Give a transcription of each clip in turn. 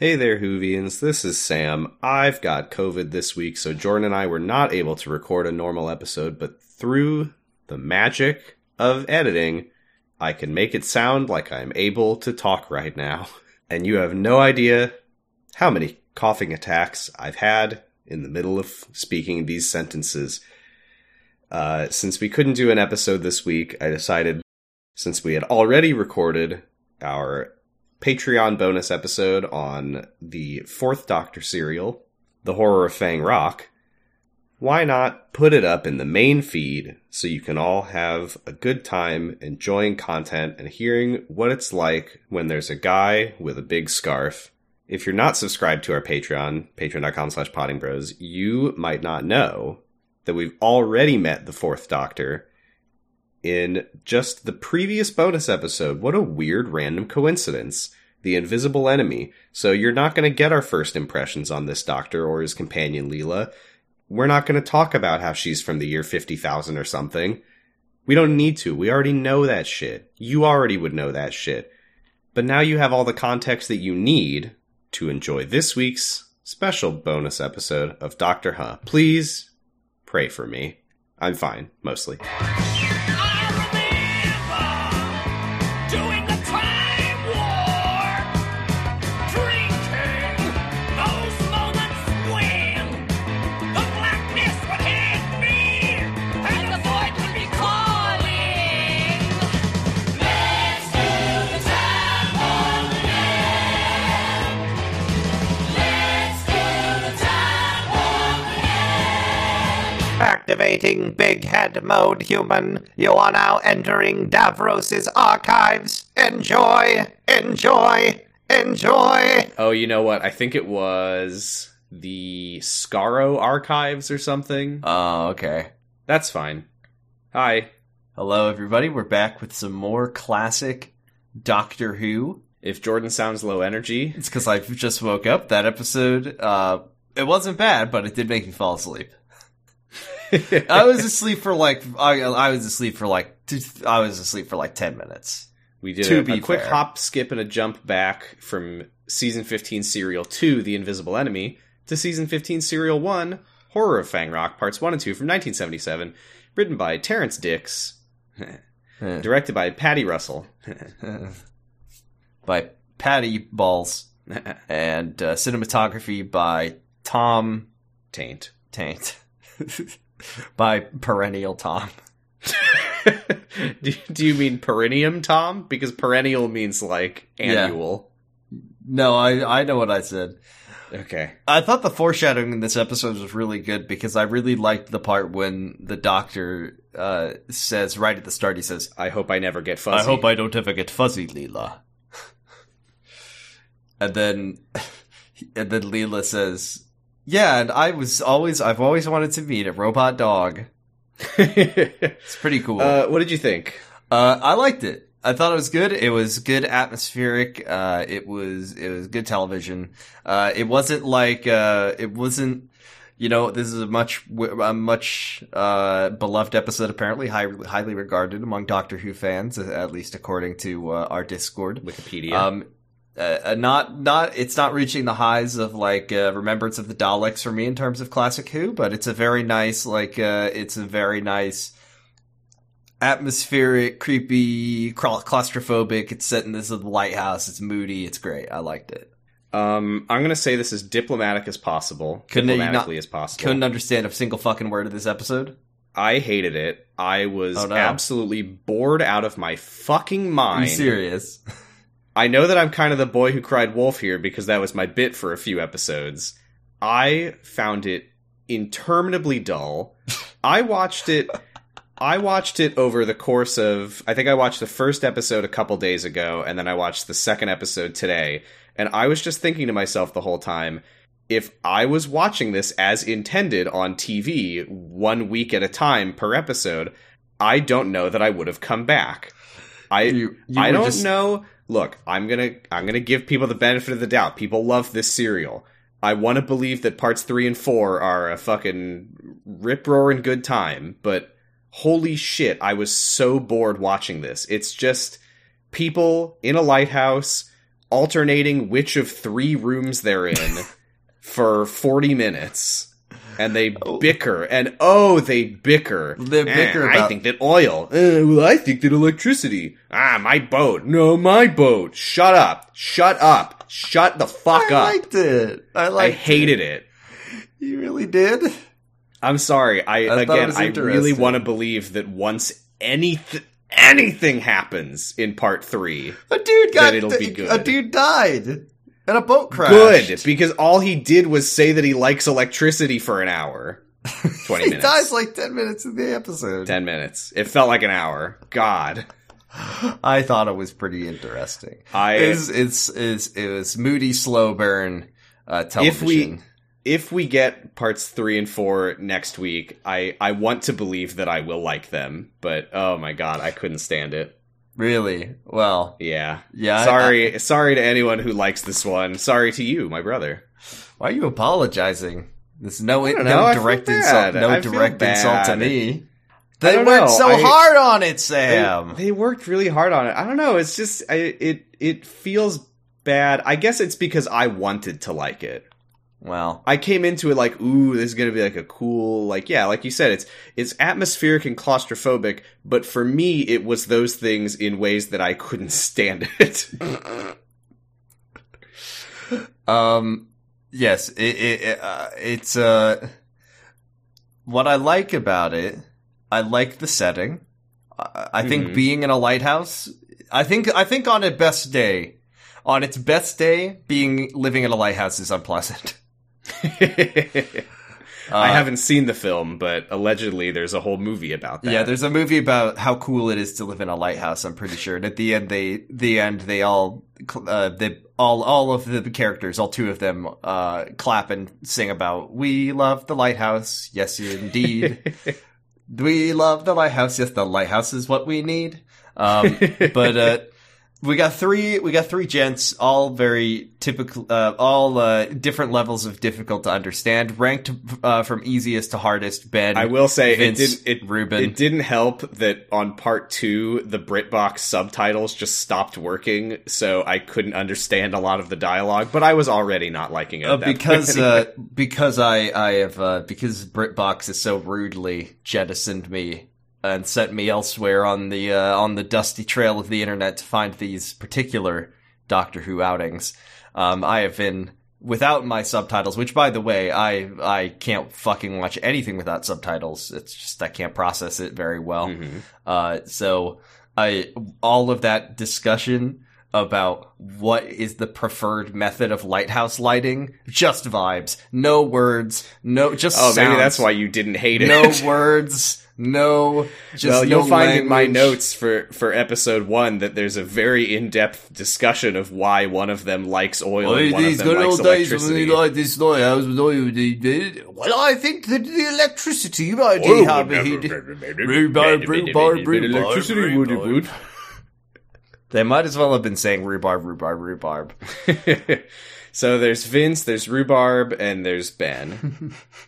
Hey there, Hoovians. This is Sam. I've got COVID this week, so Jordan and I were not able to record a normal episode, but through the magic of editing, I can make it sound like I'm able to talk right now. And you have no idea how many coughing attacks I've had in the middle of speaking these sentences. Uh, since we couldn't do an episode this week, I decided, since we had already recorded our Patreon bonus episode on the fourth Doctor serial, The Horror of Fang Rock, why not put it up in the main feed so you can all have a good time enjoying content and hearing what it's like when there's a guy with a big scarf. If you're not subscribed to our Patreon, patreon.com slash poddingbros, you might not know that we've already met the fourth Doctor in just the previous bonus episode. What a weird random coincidence. The invisible enemy. So you're not going to get our first impressions on this Doctor or his companion Leela we're not going to talk about how she's from the year 50,000 or something. We don't need to. We already know that shit. You already would know that shit. But now you have all the context that you need to enjoy this week's special bonus episode of Doctor Huh. Please pray for me. I'm fine, mostly. Activating big head mode, human. You are now entering Davros's archives. Enjoy, enjoy, enjoy. Oh, you know what? I think it was the Skaro archives or something. Oh, okay. That's fine. Hi. Hello, everybody. We're back with some more classic Doctor Who. If Jordan sounds low energy, It's because I just woke up. That episode, uh, it wasn't bad, but it did make me fall asleep. I was asleep for like, I, I was asleep for like, two, I was asleep for like 10 minutes. we did To a, a quick fair. hop, skip, and a jump back from season 15 serial 2, The Invisible Enemy, to season 15 serial 1, Horror of Fang Rock, parts 1 and 2 from 1977, written by Terrance Dicks, directed by Paddy Russell. by Patty Balls and uh, cinematography by Tom Taint. Taint. By Perennial Tom. do, do you mean perennium, Tom? Because perennial means like Yeah. annual. No, I I know what I said. Okay. I thought the foreshadowing in this episode was really good because I really liked the part when the doctor uh, says right at the start he says, I hope I never get fuzzy. "I hope I don't ever get fuzzy, Leela." and then and then Leela says, "Yeah, and I was always I've always wanted to meet a robot dog." It's pretty cool. uh, what did you think? Uh, I liked it. I thought it was good. It was good atmospheric. Uh, it was it was good television. Uh, it wasn't like uh, it wasn't. You know, this is a much a much uh, beloved episode. Apparently, high, highly regarded among Doctor Who fans, at least according to uh, our Discord. Wikipedia. Um, uh, uh, not not it's not reaching the highs of like uh, Remembrance of the Daleks for me in terms of classic Who, but it's a very nice like uh, it's a very nice atmospheric, creepy, claustrophobic. It's set in this little lighthouse. It's moody. It's great. I liked it. um, I'm gonna say this as diplomatic as possible. Couldn't you not- as possible. Couldn't understand a single fucking word of this episode. I hated it. I was Oh, no. absolutely bored out of my fucking mind. Are you serious? I know that I'm kind of the boy who cried wolf here because that was my bit for a few episodes. I found it interminably dull. I watched it I watched it over the course of I think I watched the first episode a couple days ago and then I watched the second episode today and I was just thinking to myself the whole time if I was watching this as intended on TV one week at a time per episode, I don't know that I would have come back. I You- you I don't just- know. Look, I'm gonna I'm gonna give people the benefit of the doubt. People love this serial. I want to believe that parts three and four are a fucking rip roaring good time, but holy shit, I was so bored watching this. It's just people in a lighthouse alternating which of three rooms they're in for 40 minutes. And they bicker, and oh, they bicker. They bicker Eh, I think that oil. Uh, well, I think that electricity. Ah, my boat. No, my boat. Shut up. Shut up. Shut the fuck I up. I liked it. I I hated it. You really did. I'm sorry. I, I again, I really want to believe that once anything anything happens in part three, A dude got it'll be good. A dude died in a boat crash. good because all he did was say that he likes electricity for an hour, twenty he minutes, dies like ten minutes in the episode. ten minutes. It felt like an hour. God, I thought it was pretty interesting. I It's it's, it's it was moody, slow burn uh, if we if we get parts three and four next week, I I want to believe that I will like them, but oh my god, I couldn't stand it. Really well. Yeah. Yeah. I- Sorry, sorry to anyone who likes this one. Sorry to you, my brother. Why are you apologizing? There's no no know, I direct insult. No I direct insult to me. They worked know, so I- hard on it, They, Sam. they worked really hard on it. I don't know. It's just I, it it feels bad. I guess it's because I wanted to like it. Well, I came into it like, ooh, this is gonna be like a cool, like yeah, like you said, it's it's atmospheric and claustrophobic. But for me, it was those things in ways that I couldn't stand it. um, yes, it, it, it uh, it's uh, what I like about it. I like the setting. I, I think Mhm. being in a lighthouse. I think I think on its best day, on its best day, being living in a lighthouse is unpleasant. I Uh, haven't seen the film, but allegedly there's a whole movie about that. Yeah, there's a movie about how cool it is to live in a lighthouse. I'm pretty sure. And at the end, they the end they all uh, they all all of the characters, all two of them, uh, clap and sing about "We love the lighthouse." Yes, indeed, we love the lighthouse. Yes, the lighthouse is what we need. Um, but uh, we got three we got three gents, all very typical, uh, all uh, different levels of difficult to understand, ranked uh, from easiest to hardest. Ben, I will say Vince, it didn't. It, Ruben. it didn't help that on part two the BritBox subtitles just stopped working, so I couldn't understand a lot of the dialogue. But I was already not liking it Uh, because uh, because I I have uh, because BritBox has so rudely jettisoned me and sent me elsewhere on the uh, on the dusty trail of the internet to find these particular Doctor Who outings. Um, I have been without my subtitles, which by the way, I I can't fucking watch anything without subtitles. It's just I can't process it very well. Mhm. Uh, so I all of that discussion about what is the preferred method of lighthouse lighting, just vibes, no words, no just. Oh, maybe that's why you didn't hate it. No words, no. Just well, no you'll find in my notes for for episode one that there's a very in depth discussion of why one of them likes oil and one of these them good likes old days when electricity. we like this lighthouse with oil. they did- Well, I think that the electricity might Oil have would a never- Rhubarb, rhubarb, rhubarb, Electricity would rhubarb. would. They might as well have been saying rhubarb, rhubarb, rhubarb. so there's Vince, there's Rhubarb, and there's Ben.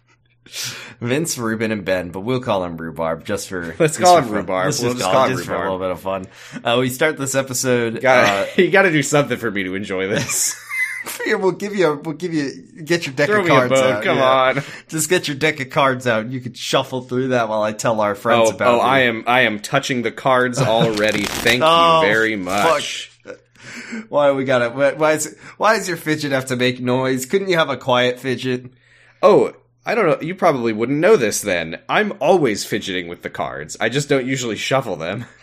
Vince, Ruben, and Ben, but we'll call him Rhubarb just for. Let's just call him. Rhubarb. Let's We'll just call, call him just for a little bit of fun. Uh, we start this episode. Gotta, Uh, you got to do something for me to enjoy this. here, we'll give you. A, we'll give you. Get your deck Throw of cards out. Come yeah. on. Just get your deck of cards out. You can shuffle through that while I tell our friends Oh, about. oh, it. I am, I am touching the cards already. Thank Oh, you very much. Why we got it? Why, why is why does your fidget have to make noise? Couldn't you have a quiet fidget? Oh, I don't know. You probably wouldn't know this then. I'm always fidgeting with the cards. I just don't usually shuffle them.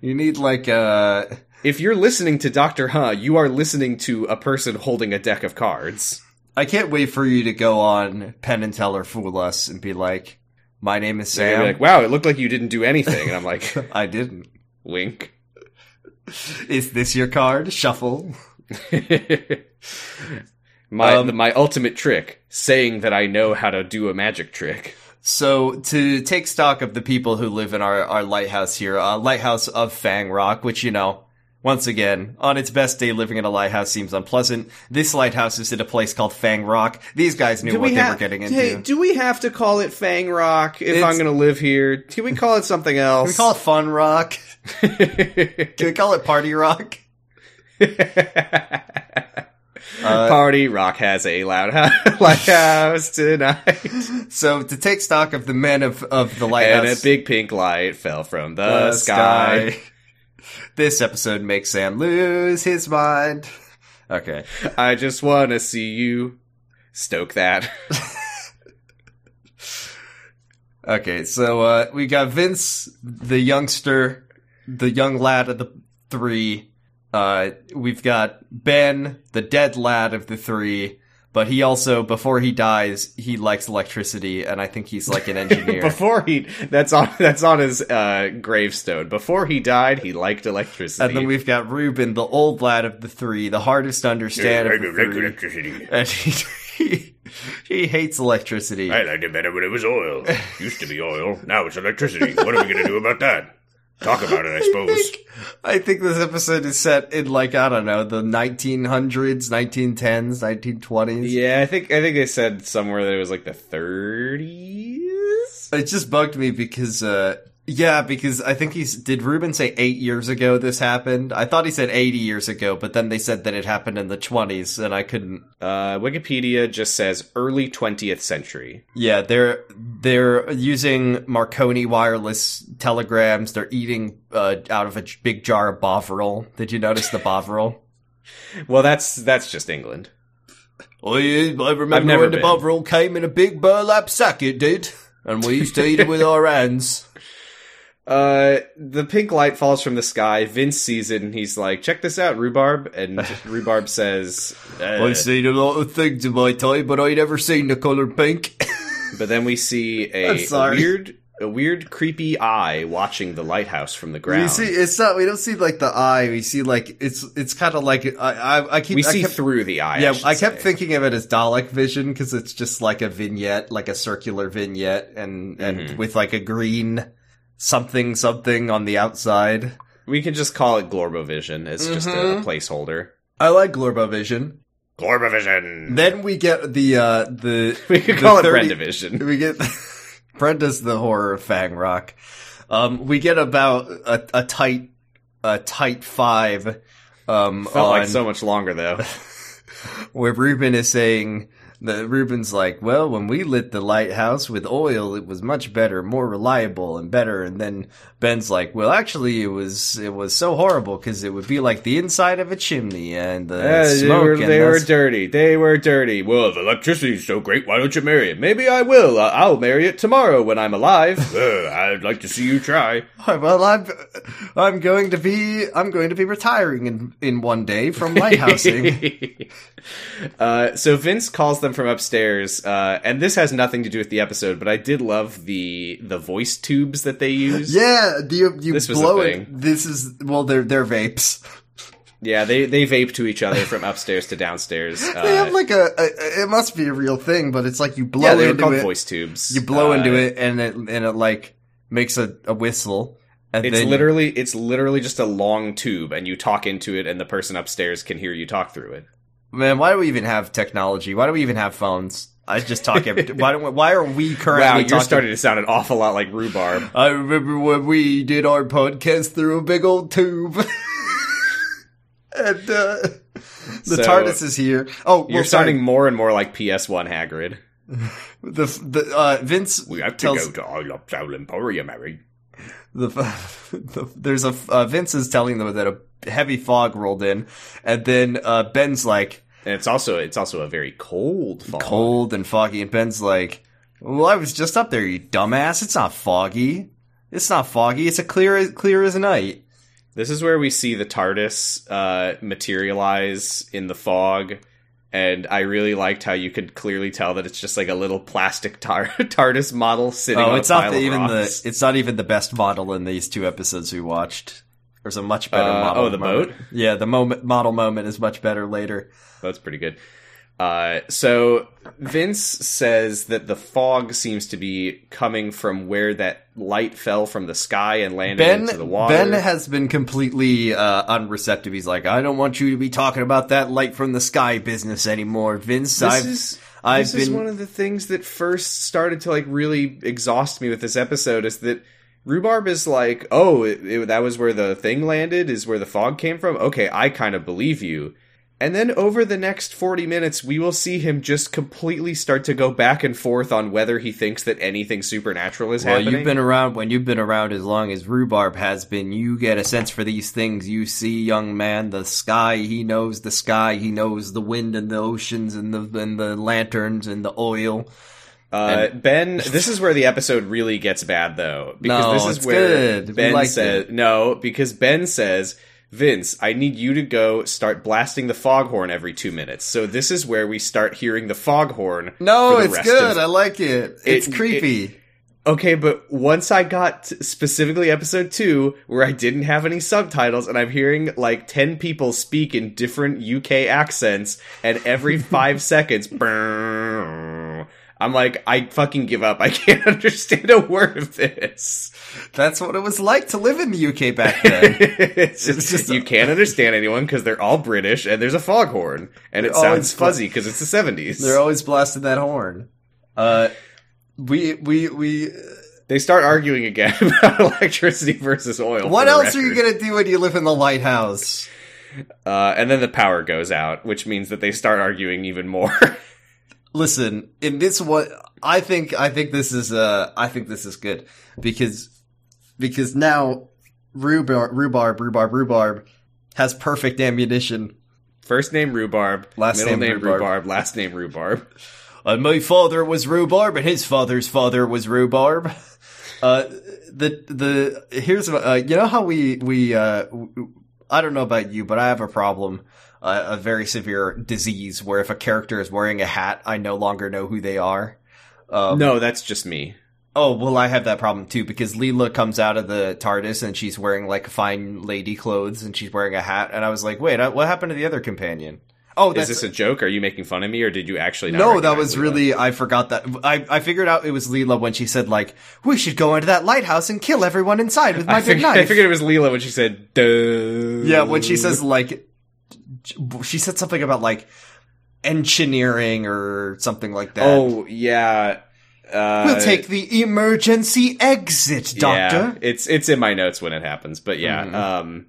You need like uh If you're listening to Doctor Huh, you are listening to a person holding a deck of cards. I can't wait for you to go on Penn and Teller Fool Us and be like, "My name is Sam." like, wow, it looked like you didn't do anything. And I'm like, I didn't. wink. Is this your card? Shuffle. my Um, my ultimate trick, saying that I know how to do a magic trick. So to take stock of the people who live in our, our lighthouse here, uh, lighthouse of Fang Rock, which you know, once again, on its best day, living in a lighthouse seems unpleasant. This lighthouse is in a place called Fang Rock. These guys knew what they were getting into. Hey, do we have to call it Fang Rock if It's- I'm going to live here? Can we call it something else? Can we call it Fun Rock? Can we call it Party Rock? Uh, Party rock has a loud house, lighthouse tonight. So to take stock of the men of of the and lighthouse, a big pink light fell from the, the sky. This episode makes Sam lose his mind. Okay. I just want to see you stoke that. Okay, so uh, we got Vince, the youngster, the young lad of the three. Uh, we've got Ben, the dead lad of the three. But he also, before he dies, he likes electricity, and I think he's like an engineer. Before he, that's on that's on his uh, gravestone. Before he died, he liked electricity. and then we've got Ruben, the old lad of the three, the hardest to understand of the three. electricity. And he, he, he hates electricity. I liked it better when it was oil. Used to be oil. Now it's electricity. What are we going to do about that? Talk about it, I suppose. I think this episode is set in like I don't know the 1900s, 1910s, 1920s. yeah, I think I think they said somewhere that it was like the 30s. It just bugged me because uh yeah, because I think he's did Ruben say 8 years ago this happened? I thought he said 80 years ago, but then they said that it happened in the 20s and I couldn't Uh, Wikipedia just says early 20th century. Yeah, they're they're using Marconi wireless telegrams. They're eating uh, out of a big jar of Bovril. Did you notice the Bovril? Well, that's that's just England. Oh yeah, I remember when the. Bovril came in a big burlap sack. It did, and we used to eat it with our hands. Uh, the pink light falls from the sky. Vince sees it and he's like, "Check this out, rhubarb." And rhubarb says, uh, I've seen a lot of things in my time, but I never seen the color pink. But then we see a weird, a weird, creepy eye watching the lighthouse from the ground. we see it's not. We don't see like the eye. We see like it's it's kind of like I I, I keep We I see kept, through the eye. Yeah, should I kept say. thinking of it as Dalek vision because it's just like a vignette, like a circular vignette, and and Mhm. with like a green something something on the outside. we can just call it Glorbovision. It's just a, a Mhm. placeholder. I like Glorbovision. Glorbovision. Then we get the uh the We could the call it 30 Brendavision. We get Brenda's the horror of Fang Rock. Um, we get about a, a tight a tight five. Um, Felt on, like so much longer though. where Ruben is saying that Ruben's like, well, when we lit the lighthouse with oil, it was much better, more reliable and better. And then Ben's like, well, actually, it was it was so horrible because it would be like the inside of a chimney and the Yeah, they smoke. were, and they were dirty. They were dirty. Well, if electricity's so great, why don't you marry it? Maybe I will. I'll marry it tomorrow when I'm alive. Uh, I'd like to see you try. well, I'm I'm going to be I'm going to be retiring in in one day from lighthousing. uh, so Vince calls them from upstairs, uh, and this has nothing to do with the episode, but I did love the the voice tubes that they use. yeah, you you This blow it. This is well, they're they're vapes. Yeah, they they vape to each other from upstairs to downstairs. Uh, they have like a, a it must be a real thing, but it's like you blow yeah, they into called it. voice tubes. You blow Uh, into it, and it and it like makes a, a whistle. And It's literally it's literally just a long tube, and you talk into it, and the person upstairs can hear you talk through it. Man, why do we even have technology? Why do we even have phones? I just talk every. why don't? Why are we currently Wow, you're talking? starting to sound an awful lot like rhubarb. I remember when we did our podcast through a big old tube. and uh, the So, TARDIS is here. Oh, well, You're sorry. sounding more and more like PS1 Hagrid. the the uh, Vince We have to tells go to our Emporium, Harry. The, the there's a uh, Vince is telling them that a heavy fog rolled in, and then uh, Ben's like And it's also it's also a very cold fall. cold and foggy, and Ben's like, "Well, I was just up there, you dumbass. It's not foggy. It's not foggy. It's a clear clear as night." This is where we see the TARDIS uh, materialize in the fog, and I really liked how you could clearly tell that it's just like a little plastic tar- TARDIS model sitting. Oh, on it's not the, even rocks. the it's not even the best model in these two episodes we watched. There's a much better Uh, model. oh, the moment. boat? Yeah, the moment model moment is much better later. That's pretty good. Uh, so Vince says that the fog seems to be coming from where that light fell from the sky and landed Ben into the water. Ben has been completely uh, unreceptive. He's like, I don't want you to be talking about that light from the sky business anymore, Vince. this I've is I've this is one of the things that first started to like really exhaust me with this episode is that Rhubarb is like, oh, it, it- that was where the thing landed, is where the fog came from. Okay, I kind of believe you. And then over the next 40 minutes, we will see him just completely start to go back and forth on whether he thinks that anything supernatural is Well, happening. you've been around when you've been around as long as Rhubarb has been. You get a sense for these things. You see, young man, the sky. He knows the sky. He knows the wind and the oceans and the and the lanterns and the oil. Uh, ben, this is where the episode really gets bad, though, because No, this is it's where good. Ben says it. no, because Ben says, "Vince, I need you to go start blasting the foghorn every two minutes." So this is where we start hearing the foghorn. No, the it's good. of- I like it. It's It- creepy. Okay, but once I got specifically episode two, where I didn't have any subtitles, and I'm hearing like 10 people speak in different UK accents, and every five seconds, brrrr, I'm like, I fucking give up. I can't understand a word of this. That's what it was like to live in the UK back then. it's just, It's just- you can't understand anyone because they're all British, and there's a foghorn, and it They're always sounds fuzzy because it's the 70s. They're always blasting that horn. Uh, we we we. they start arguing again about electricity versus oil. What else are you gonna do when you live in the lighthouse? Uh, and then the power goes out, which means that they start arguing even more. Listen, in this one, I think I think this is uh I think this is good because because now rhubarb rhubarb rhubarb rhubarb has perfect ammunition. First name rhubarb, Last middle name name, rhubarb. rhubarb. last name rhubarb. Uh, my father was rhubarb, and his father's father was rhubarb. Uh, the the here's uh, you know how we we uh, I don't know about you, but I have a problem, uh, a very severe disease where if a character is wearing a hat, I no longer know who they are. Um, no, that's just me. Oh well, I have that problem too because Leela comes out of the TARDIS and she's wearing like fine lady clothes and she's wearing a hat, and I was like, wait, uh, what happened to the other companion? Oh, Is this a joke? Are you making fun of me, or did you actually? Not no, that was really I forgot that I I figured out it was Leela when she said like we should go into that lighthouse and kill everyone inside with my I figured, knife. I figured it was Leela when she said, "Duh." yeah, when she says like she said something about like engineering or something like that. "Oh yeah." Uh, we'll take the emergency exit, Doctor. Yeah, it's it's in my notes when it happens, but yeah, Mhm. um,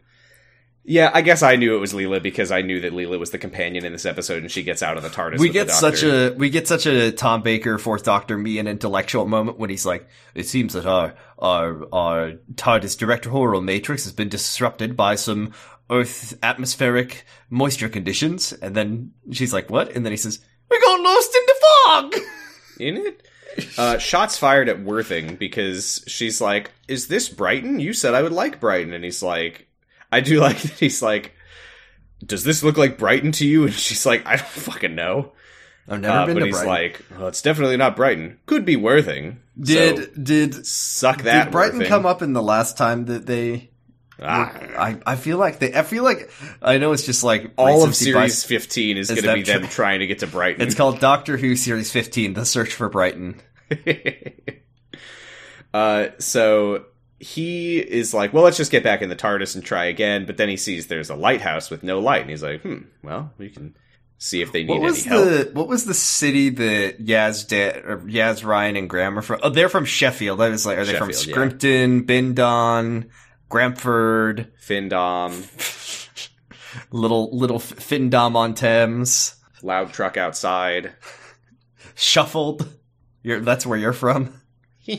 yeah. I guess I knew it was Leela because I knew that Leela was the companion in this episode, and she gets out of the TARDIS. we get such a we get such a Tom Baker fourth Doctor me an intellectual moment when he's like, it seems that our our our TARDIS direct horror matrix has been disrupted by some Earth atmospheric moisture conditions, and then she's like, what? And then he says, we got lost in the fog. in it. Uh, shots fired at Worthing because she's like, "Is this Brighton? You said I would like Brighton," and he's like, "I do like." That he's like, "Does this look like Brighton to you?" And she's like, "I don't fucking know." I've never Uh, been but to he's Brighton. like, "Well, it's definitely not Brighton. Could be Worthing." did So, did suck that? did Brighton Worthing. come up in the last time that they? Ah. I I feel like they. I feel like I know it's just like all of series. 15 is, Is going to be them trying to get to Brighton. It's called Doctor Who Series 15: The Search for Brighton. uh, so he is like, well, let's just get back in the TARDIS and try again. But then he sees there's a lighthouse with no light, and he's like, hmm, well, we can see if they need What was any help. the what was the city that Yaz or Yaz Ryan and Graham are from? Oh, they're from Sheffield. I was like, are they from Sheffield, yeah. Scrimpton, Bindon, Gramford, Findom, little little Findom on Thames, loud truck outside. Shuffled? You're, that's where you're from.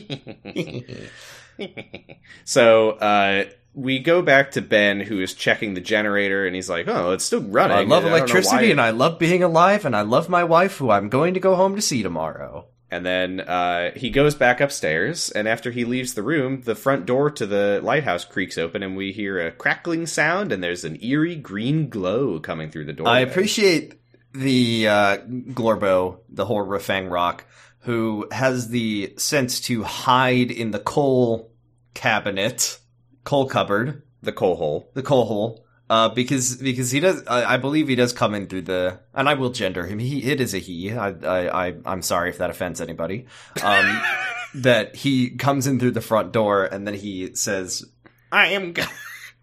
so uh, we go back to Ben, who is checking the generator, and he's like, "Oh, it's still running." I love know electricity why- and I love being alive and I love my wife, who I'm going to go home to see tomorrow. And then uh, he goes back upstairs, and after he leaves the room, the front door to the lighthouse creaks open, and we hear a crackling sound, and there's an eerie green glow coming through the door. I appreciate the uh, Glorbo, the horror Fang Rock, who has the sense to hide in the coal cabinet, coal cupboard, the coal hole. the coal hole, uh, because because he does. I, I believe he does come in through the, and I will gender him. He it is a he. I I, I I'm sorry if that offends anybody. Um, that he comes in through the front door and then he says, "I am." Go-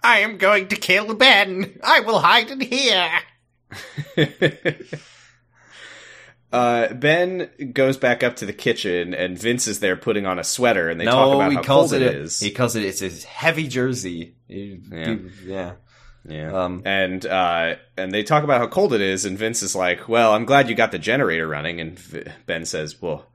I am going to kill Ben. I will hide in here. uh, Ben goes back up to the kitchen, and Vince is there putting on a sweater, and they talk no, about he how calls cold it. it is. He calls it. It's his heavy jersey. He- Yeah. he- yeah. Yeah. Um, and uh, and they talk about how cold it is, and Vince is like, "Well, I'm glad you got the generator running." And V- Ben says, "Well,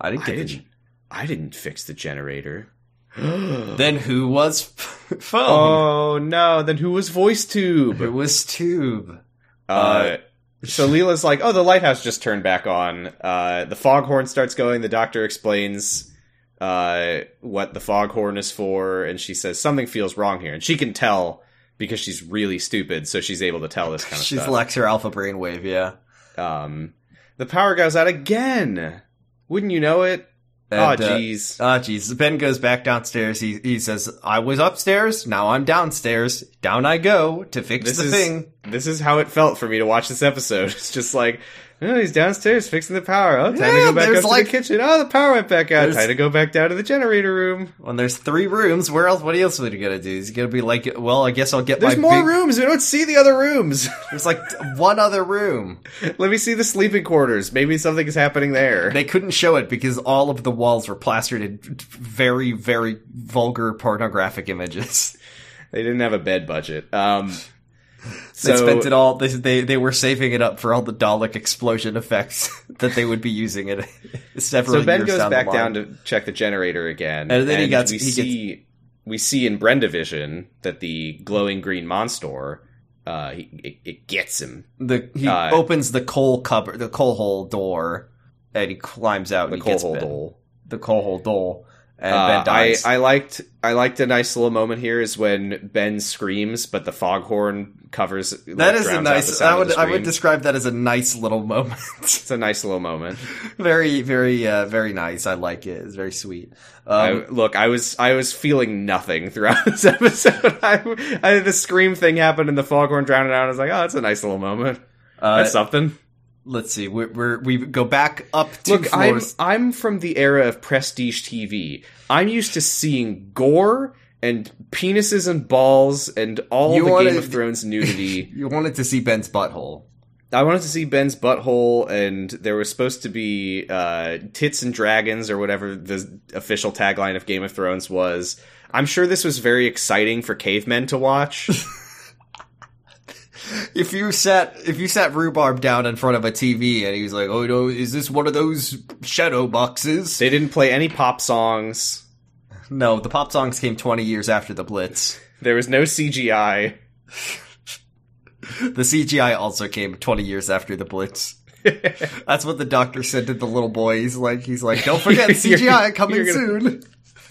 I didn't I get the. didn't, I didn't fix the generator." Then who was phone? oh no! Then who was voice tube? It was Tube. Uh, so Leela's like, "Oh, the lighthouse just turned back on." Uh, the foghorn starts going. The doctor explains uh, what the foghorn is for, and she says something feels wrong here, and she can tell because she's really stupid, so she's able to tell this kind of She's stuff. She's Lex her alpha brainwave. Yeah. um, the power goes out again. Wouldn't you know it? And, oh, uh, jeez. Ah, jeez. Ben goes back downstairs. He he says, "I was upstairs. Now I'm downstairs. Down I go to fix this the is thing." this is how it felt for me to watch this episode. It's just like, oh, he's downstairs fixing the power. Oh, time Yeah, to go back up to like- the kitchen. Oh, the power went back out. Time to go back down to the generator room. When there's three rooms, where else? What else are you gonna do? Is he gonna be like, "Well, I guess I'll get There's more big-" rooms. We don't see the other rooms. There's like one other room. Let me see the sleeping quarters. Maybe something is happening there. They couldn't show it because all of the walls were plastered in very, very vulgar pornographic images. They didn't have a bed budget. Um, They spent it all. They, they they were saving it up for all the Dalek explosion effects that they would be using it several so Ben goes down back down to check the generator again, And then he gets- we he gets- see we see in Brendavision that the glowing green monster uh, he, it, it gets him. the he uh, opens the coal cupboard, the coal hole door, and he climbs out. The and he coal gets hole dole. The coal hole door, and Uh, Ben I, dies. I liked I liked a nice little moment here is when Ben screams, but the foghorn covers. that like, is a drowns out the nice. I would I would describe that as a nice little moment. It's a nice little moment. very very uh, very nice. I like it. It's very sweet. I, Um, look, I was I was feeling nothing throughout this episode. I, I the scream thing happened and the foghorn drowned it out. I was like, oh, that's a nice little moment. uh, That's something. Let's see. We're, we're we go back up two Look, I'm. I'm from the era of prestige TV. I'm used to seeing gore and penises and balls and all You the wanted- Game of Thrones nudity. you wanted to see Ben's butthole. I wanted to see Ben's butthole, and there was supposed to be uh, tits and dragons, or whatever the official tagline of Game of Thrones was. I'm sure this was very exciting for cavemen to watch. If you sat if you sat rhubarb down in front of a TV and he was like, "Oh no, is this one of those shadow boxes?" they didn't play any pop songs. No, the pop songs came 20 years after the Blitz. There was no CGI. The CGI also came 20 years after the Blitz. That's what the doctor said to the little boy. He's like, he's like, don't forget CGI coming you're gonna- soon.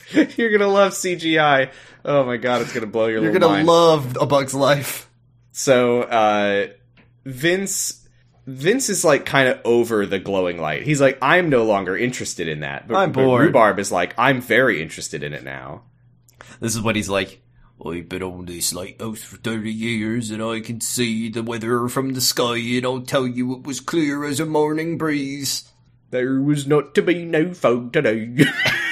You're gonna love CGI. Oh my god, it's gonna blow your You're gonna mind. love A Bug's Life. So uh Vince Vince is like kind of over the glowing light. He's like, I'm no longer interested in that. But, I'm but bored. Rhubarb is like, I'm very interested in it now. This is what he's like. I've been on this lighthouse for 30 years and I can see the weather from the sky and I'll tell you it was clear as a morning breeze. There was not to be no fog today.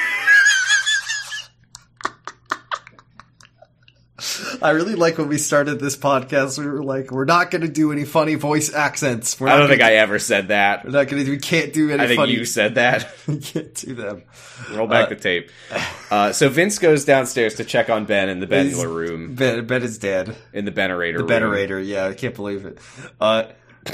I really like when we started this podcast. We were like, we're not going to do any funny voice accents. We're I don't think gonna, I ever said that. We're not going to. We can't do any I think funny. you said that. we can't do them. Roll back Uh, the tape. Uh, so Vince goes downstairs to check on Ben in the He's- Benula room, Ben, ben is dead. in the Benerator The. Benerator. Yeah, I can't believe it. Uh,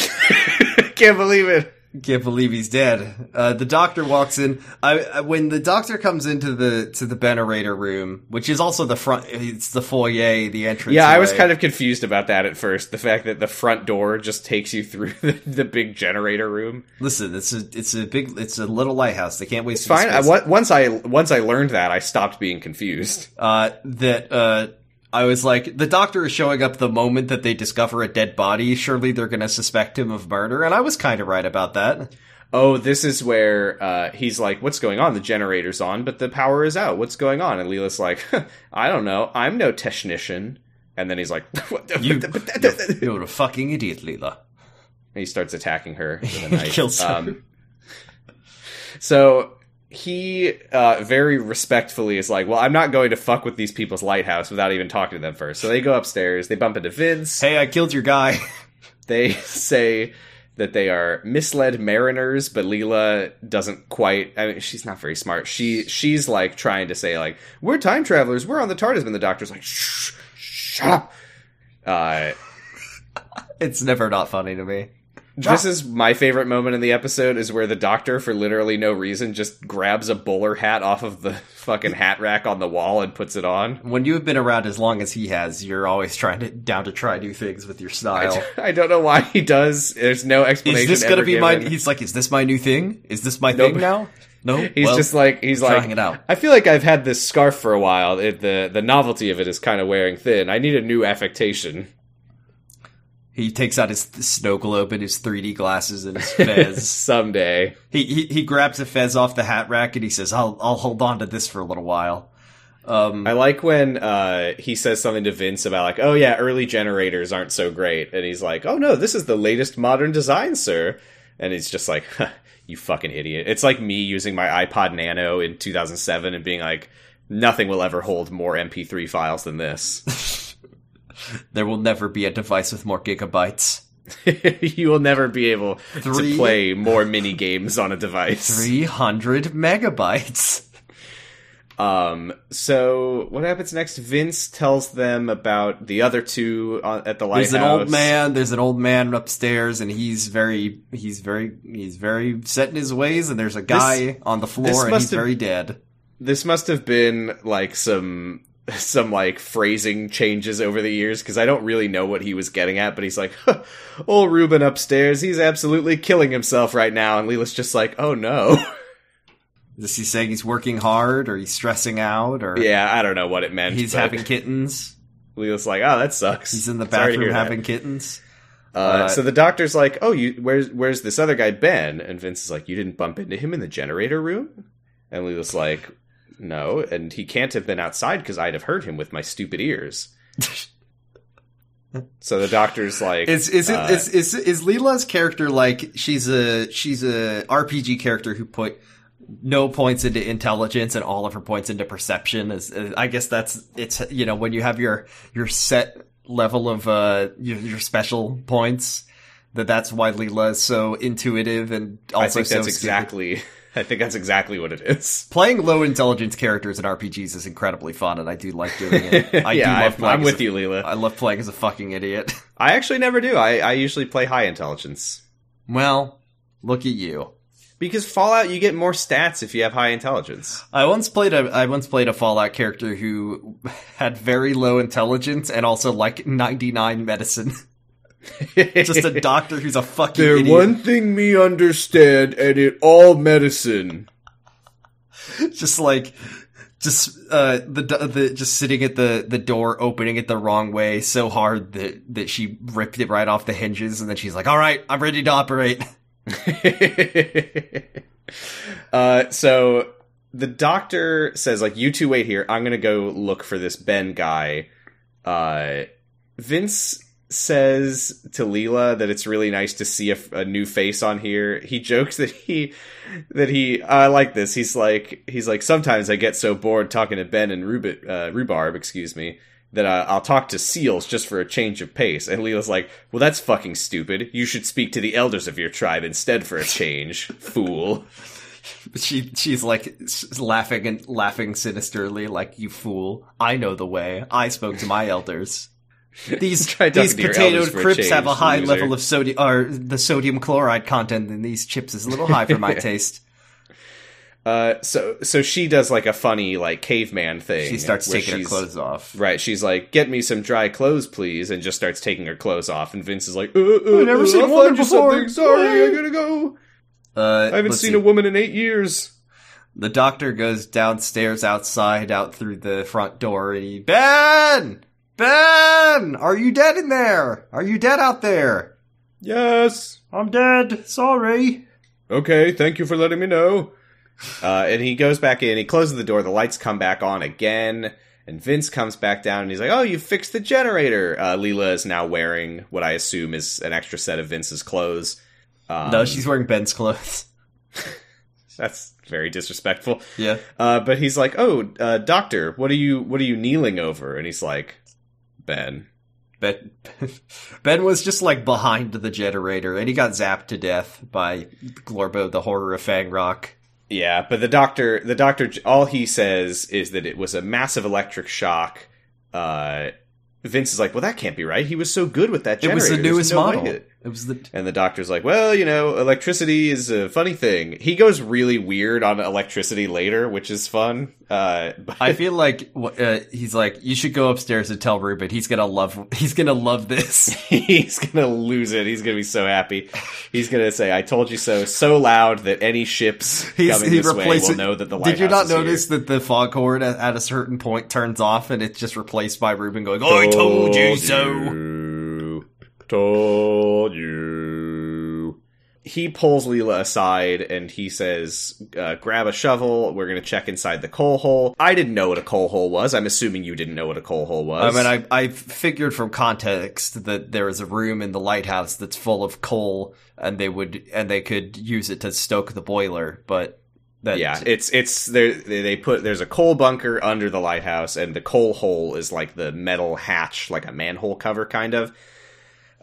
Can't believe it. Can't believe he's dead. Uh, the doctor walks in. I, I, when the doctor comes into the to the Benerator room, which is also the front, it's the foyer, the entrance. Yeah, I was kind of confused about that at first. The fact that the front door just takes you through the, the big generator room. listen. It's a it's a big it's a little lighthouse. They can't waste It's fine. I, once I once I learned that, I stopped being confused. uh, that uh, I was like, the doctor is showing up the moment that they discover a dead body. Surely they're going to suspect him of murder, and I was kind of right about that. Oh, this is where uh, he's like, "What's going on? The generator's on, but the power is out. What's going on?" And Leela's like, "I don't know. I'm no technician." And then he's like, "What the- You, but the- you're, you're a fucking idiot, Leela. And he starts attacking her with a knife. Kills her. Um, so he uh, very respectfully is like, "Well, I'm not going to fuck with these people's lighthouse without even talking to them first. So they go upstairs. They bump into Vince. Hey, I killed your guy. They say, that they are misled mariners, but Leela doesn't quite. I mean, she's not very smart. She she's like trying to say like we're time travelers. We're on the TARDIS, and the Doctor's like shh, shut up. Uh, It's never not funny to me. This is my favorite moment in the episode is where the Doctor, for literally no reason, just grabs a bowler hat off of the fucking hat rack on the wall and puts it on. When you have been around as long as he has, you're always trying to down to try new things with your style. I don't know why he does. There's no explanation. Is this gonna be my? He's like, is this my new thing? Is this my Nope. thing now? No, He's Well, just like he's like trying it out. I feel like I've had this scarf for a while. It, the the novelty of it is kind of wearing thin. I need a new affectation. He takes out his snow globe and his 3D glasses and his fez. Someday. he, he he grabs a fez off the hat rack and he says, "I'll I'll hold on to this for a little while." Um, I like when uh, he says something to Vince about like, "Oh yeah, early generators aren't so great," and he's like, "Oh no, this is the latest modern design, sir." And he's just like, "You fucking idiot!" It's like me using my iPod Nano in 2007 and being like, "Nothing will ever hold more MP3 files than this." there will never be a device with more gigabytes. you will never be able Three- to play more mini games on a device. Three hundred megabytes. Um. So what happens next? Vince tells them about the other two at the lighthouse. There's an old man. There's an old man upstairs, and he's very, he's very, he's very set in his ways. And there's a guy on the floor, and he's have- very dead. This must have been like some some like phrasing changes over the years because I don't really know what he was getting at. But he's like, huh, "Old Ruben upstairs, he's absolutely killing himself right now," and Leela's just like, "Oh no." Is he saying he's working hard, or he's stressing out, or yeah, I don't know what it meant. he's having kittens? Leela's like, "Oh, that sucks." He's in the bathroom that. having kittens. Uh, Uh, so the doctor's like, "Oh, you where's where's this other guy Ben?" And Vince is like, "You didn't bump into him in the generator room?" And Leela's like, "No, and he can't have been outside because I'd have heard him with my stupid ears." so the doctor's like, Is is it uh, is is is Leela's character like she's a she's a RPG character who put no points into intelligence and all of her points into perception? Is is- I guess that's it's you know when you have your your set level of uh your, your special points that that's why Leela is so intuitive and also I think so that's stupid. exactly. I think that's exactly what it is. Playing low intelligence characters in RPGs is incredibly fun, and I do like doing it. I yeah, do love playing I'm with a- you, Leela. I love playing as a fucking idiot. I actually never do. I, I usually play high intelligence well, look at you. because Fallout you get more stats if you have high intelligence. I once played a I once played a Fallout character who had very low intelligence and also like 99 medicine. Just a doctor who's a fucking idiot. One thing me understand, and it all medicine. Just like just uh the the just sitting at the the door opening it the wrong way so hard that that she ripped it right off the hinges and then she's like, "All right, I'm ready to operate." uh, so the doctor says, like, you two wait here. I'm gonna go look for this Ben guy. Uh, Vince says to Leela that it's really nice to see a, a new face on here. He jokes that he that he I like this. He's like he's like sometimes I get so bored talking to Ben and Rubit, uh, Rhubarb, excuse me, that uh, I'll talk to seals just for a change of pace. And Leela's like, "Well, that's fucking stupid. You should speak to the elders of your tribe instead for a change, fool." She she's like laughing and laughing sinisterly like, "You fool. I know the way. I spoke to my elders." These these potato crisps have a high loser. level of sodium, or the sodium chloride content in these chips is a little high for my taste. Uh, so so she does like a funny like caveman thing. She starts taking her clothes off. Right, she's like, "Get me some dry clothes, please," and just starts taking her clothes off. And Vince is like, uh, uh, I've never uh, seen a woman before. something. Sorry, I gotta go. Uh, I haven't seen see. a woman in eight years. The doctor goes downstairs outside, out through the front door, and he, Ben! Ben! Are you dead in there? Are you dead out there? Yes. I'm dead. Sorry. Okay. Thank you for letting me know. Uh, and he goes back in. He closes the door. The lights come back on again. And Vince comes back down and he's like, "Oh, you fixed the generator." Uh, Leela is now wearing what I assume is an extra set of Vince's clothes. Um, no, she's wearing Ben's clothes. that's very disrespectful. Yeah. Uh, but he's like, "Oh, uh, doctor, what are you what are you kneeling over?" And he's like, "Ben." Ben, ben was just like behind the generator, and he got zapped to death by Glorbo, the horror of Fang Rock. Yeah, but the doctor, the doctor, all he says is that it was a massive electric shock. Uh, Vince is like, well, that can't be right. He was so good with that It was the newest no model. It was the And the doctor's like, well, you know, electricity is a funny thing. He goes really weird on electricity later, which is fun. Uh, but I feel like uh, he's like, you should go upstairs and tell Ruben. He's gonna love. He's gonna love this. he's gonna lose it. He's gonna be so happy. He's gonna say, "I told you so," so loud that any ships He's, coming he this way will know that the lighthouse Did you not is here. notice that the foghorn at, at a certain point turns off and it's just replaced by Ruben going, "I told you so." you. Told you. He pulls Leela aside and he says, uh, grab a shovel. We're going to check inside the coal hole. I didn't know what a coal hole was. I'm assuming you didn't know what a coal hole was. I mean, I I figured from context that there is a room in the lighthouse that's full of coal, and they would and they could use it to stoke the boiler, but that yeah, it's it's there. They they put there's a coal bunker under the lighthouse, and the coal hole is like the metal hatch, like a manhole cover, kind of.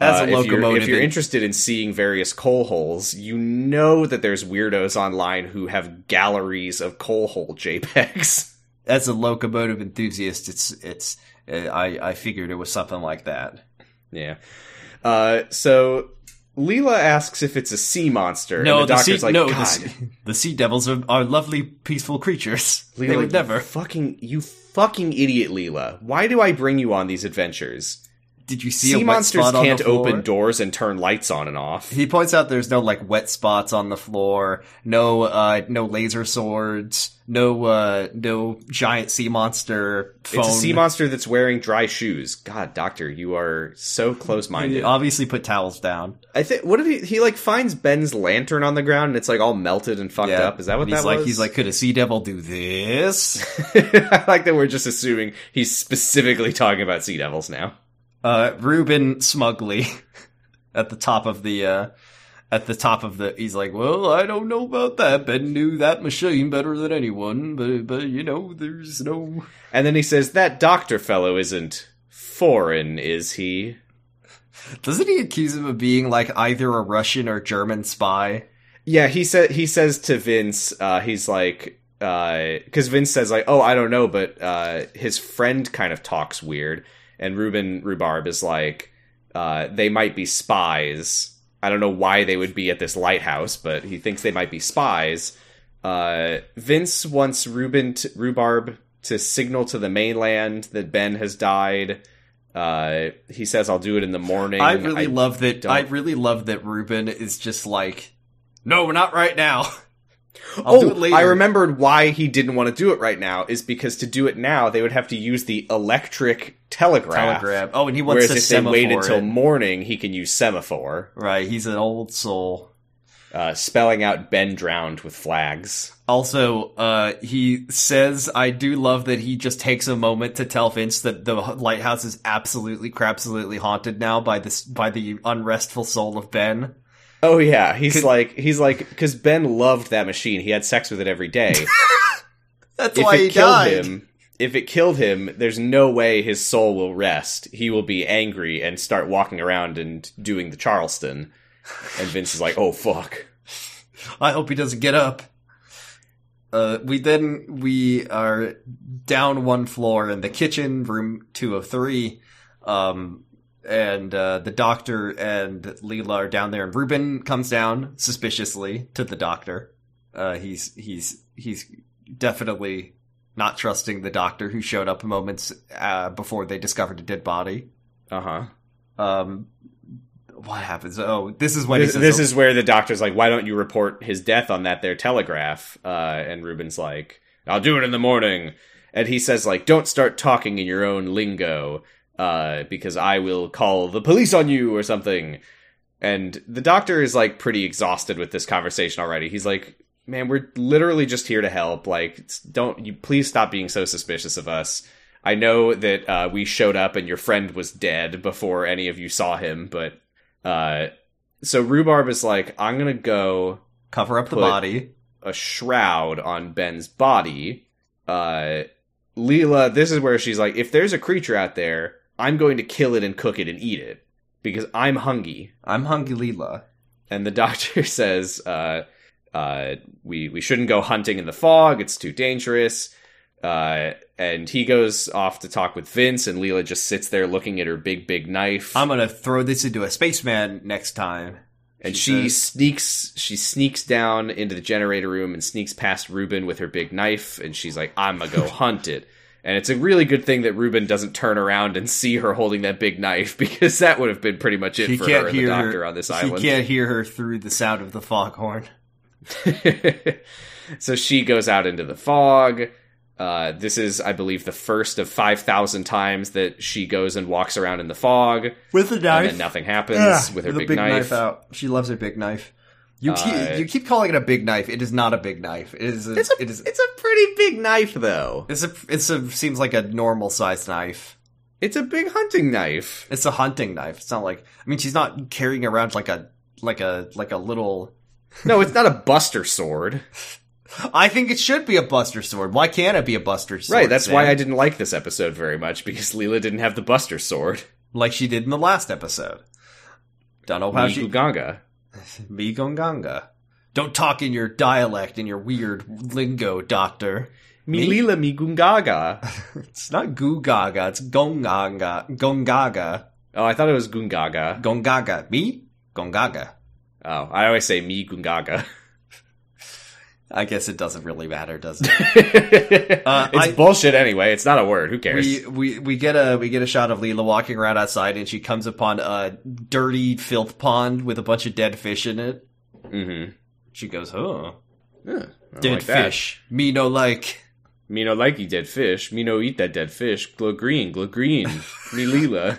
As a Uh, if you're, locomotive if you're interested in seeing various coal holes, you know that there's weirdos online who have galleries of coal hole JPEGs. as a locomotive enthusiast, it's it's uh, I I figured it was something like that. Yeah. Uh, so Leela asks if it's a sea monster. No, and the, the, sea doctor's like, no God, the, sea, the sea devils are, are lovely, peaceful creatures. Leela, they would never. Fucking you, fucking idiot, Leela. Why do I bring you on these adventures? Did you see a sea monsters can't open doors and turn lights on and off. He points out there's no like wet spots on the floor, no uh no laser swords, no uh no giant sea monster phone. It's a sea monster that's wearing dry shoes. God, Doctor, you are so close-minded. obviously put towels down. I think. What did he? He like finds Ben's lantern on the ground and it's like all melted and fucked up. Is that what And he's that like? was? He's like, could a sea devil do this? I like that we're just assuming he's specifically talking about sea devils now. Uh Reuben smugly at the top of the uh at the top of the he's like, Well, I don't know about that. Ben knew that machine better than anyone, but but you know, there's no And then he says that doctor fellow isn't foreign, is he? Doesn't he accuse him of being like either a Russian or German spy? Yeah, he said he says to Vince, uh, he's like, because Vince says like, oh, I don't know, but uh, his friend kind of talks weird, and Reuben Rhubarb is like, uh, they might be spies. I don't know why they would be at this lighthouse, but he thinks they might be spies. Uh, Vince wants Reuben to, Rhubarb to signal to the mainland that Ben has died. Uh, he says, "I'll do it in the morning." I really love that. don't- I really love that Reuben is just like, no, not right now. I'll do it later. Oh, I remembered why he didn't want to do it right now is because to do it now they would have to use the electric telegraph. telegram. Oh, and he wants Whereas to if they wait until morning, he can use semaphore, right. He's an old soul. uh, spelling out Ben drowned with flags. Also, uh, he says, I do love that he just takes a moment to tell Vince that the lighthouse is absolutely, absolutely haunted now by this, by the unrestful soul of Ben. Oh yeah, he's Could- like he's like because Ben loved that machine. He had sex with it every day. That's if why it he killed died. him, if it killed him, there's no way his soul will rest. He will be angry and start walking around and doing the Charleston. And Vince is like, "Oh fuck." I hope he doesn't get up. Uh, we then we are down one floor in the kitchen, room two of three, um, and uh, the doctor and Leela are down there, and Reuben comes down suspiciously to the doctor. Uh, he's he's he's definitely not trusting the doctor who showed up moments uh, before they discovered a dead body. Uh huh. Um, what happens? Oh, this is when he This, says, this is where the doctor's like, "Why don't you report his death on that there telegraph?" Uh, and Reuben's like, "I'll do it in the morning." And he says, "Like, don't start talking in your own lingo, uh, because I will call the police on you or something." And the doctor is like pretty exhausted with this conversation already. He's like, "Man, we're literally just here to help. Like, don't you please stop being so suspicious of us." I know that uh, we showed up and your friend was dead before any of you saw him, but uh, so Rhubarb is like, I'm gonna go cover up the body. a shroud on Ben's body. Uh, Leela, this is where she's like, if there's a creature out there, I'm going to kill it and cook it and eat it because I'm hungry. I'm hungry, Leela. And the doctor says, uh, uh, we, we shouldn't go hunting in the fog. It's too dangerous. Uh, and he goes off to talk with Vince and Leela just sits there looking at her big, big knife. I'm gonna throw this into a spaceman next time. and she she sneaks, she sneaks down into the generator room and sneaks past Reuben with her big knife. And she's like, I'm gonna go hunt it. And it's a really good thing that Reuben doesn't turn around and see her holding that big knife because that would have been pretty much it He for can't her and the doctor her on this island. can't hear her through the sound of the foghorn. so she goes out into the fog. Uh, this is, I believe, the first of 5,000 times that she goes and walks around in the fog, With the and knife. then nothing happens with her a big, knife. out. She loves her big knife. You Uh, keep, you keep calling it a big knife. It is not a big knife. It is. A, It's a, it is. it's a pretty big knife, though. It's a. It's a. Seems like a normal sized knife. It's a big hunting knife. It's a hunting knife. It's not like. I mean, she's not carrying around like a like a like a little. No, it's not a buster sword. I think it should be a Buster sword. Why can't it be a Buster sword? right, that's Sam? why I didn't like this episode very much, because Leela didn't have the buster sword. like she did in the last episode. Don't know how she. Migonganga. Don't talk in your dialect, in your weird lingo, Doctor. Mi Leela Migungaga. It's not Gugaga, it's Gonganga. Gongaga. Oh, I thought it was Gungaga. Gongaga. Me? Gongaga. Oh, I always say Mi Gungaga. I guess it doesn't really matter, does it? Uh, it's I- bullshit anyway. It's not a word. Who cares? we, we we get a we get a shot of Leela walking around outside, and she comes upon a dirty filth pond with a bunch of dead fish in it. mm-hmm. She goes, "Oh, Yeah, dead like that. fish. Me no like." Me no like eat dead fish. Me no eat that dead fish. Glow green, glow green. Me Leela.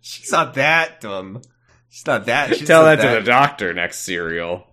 She's not that dumb. She's not that. She's Tell not that, to the doctor next cereal.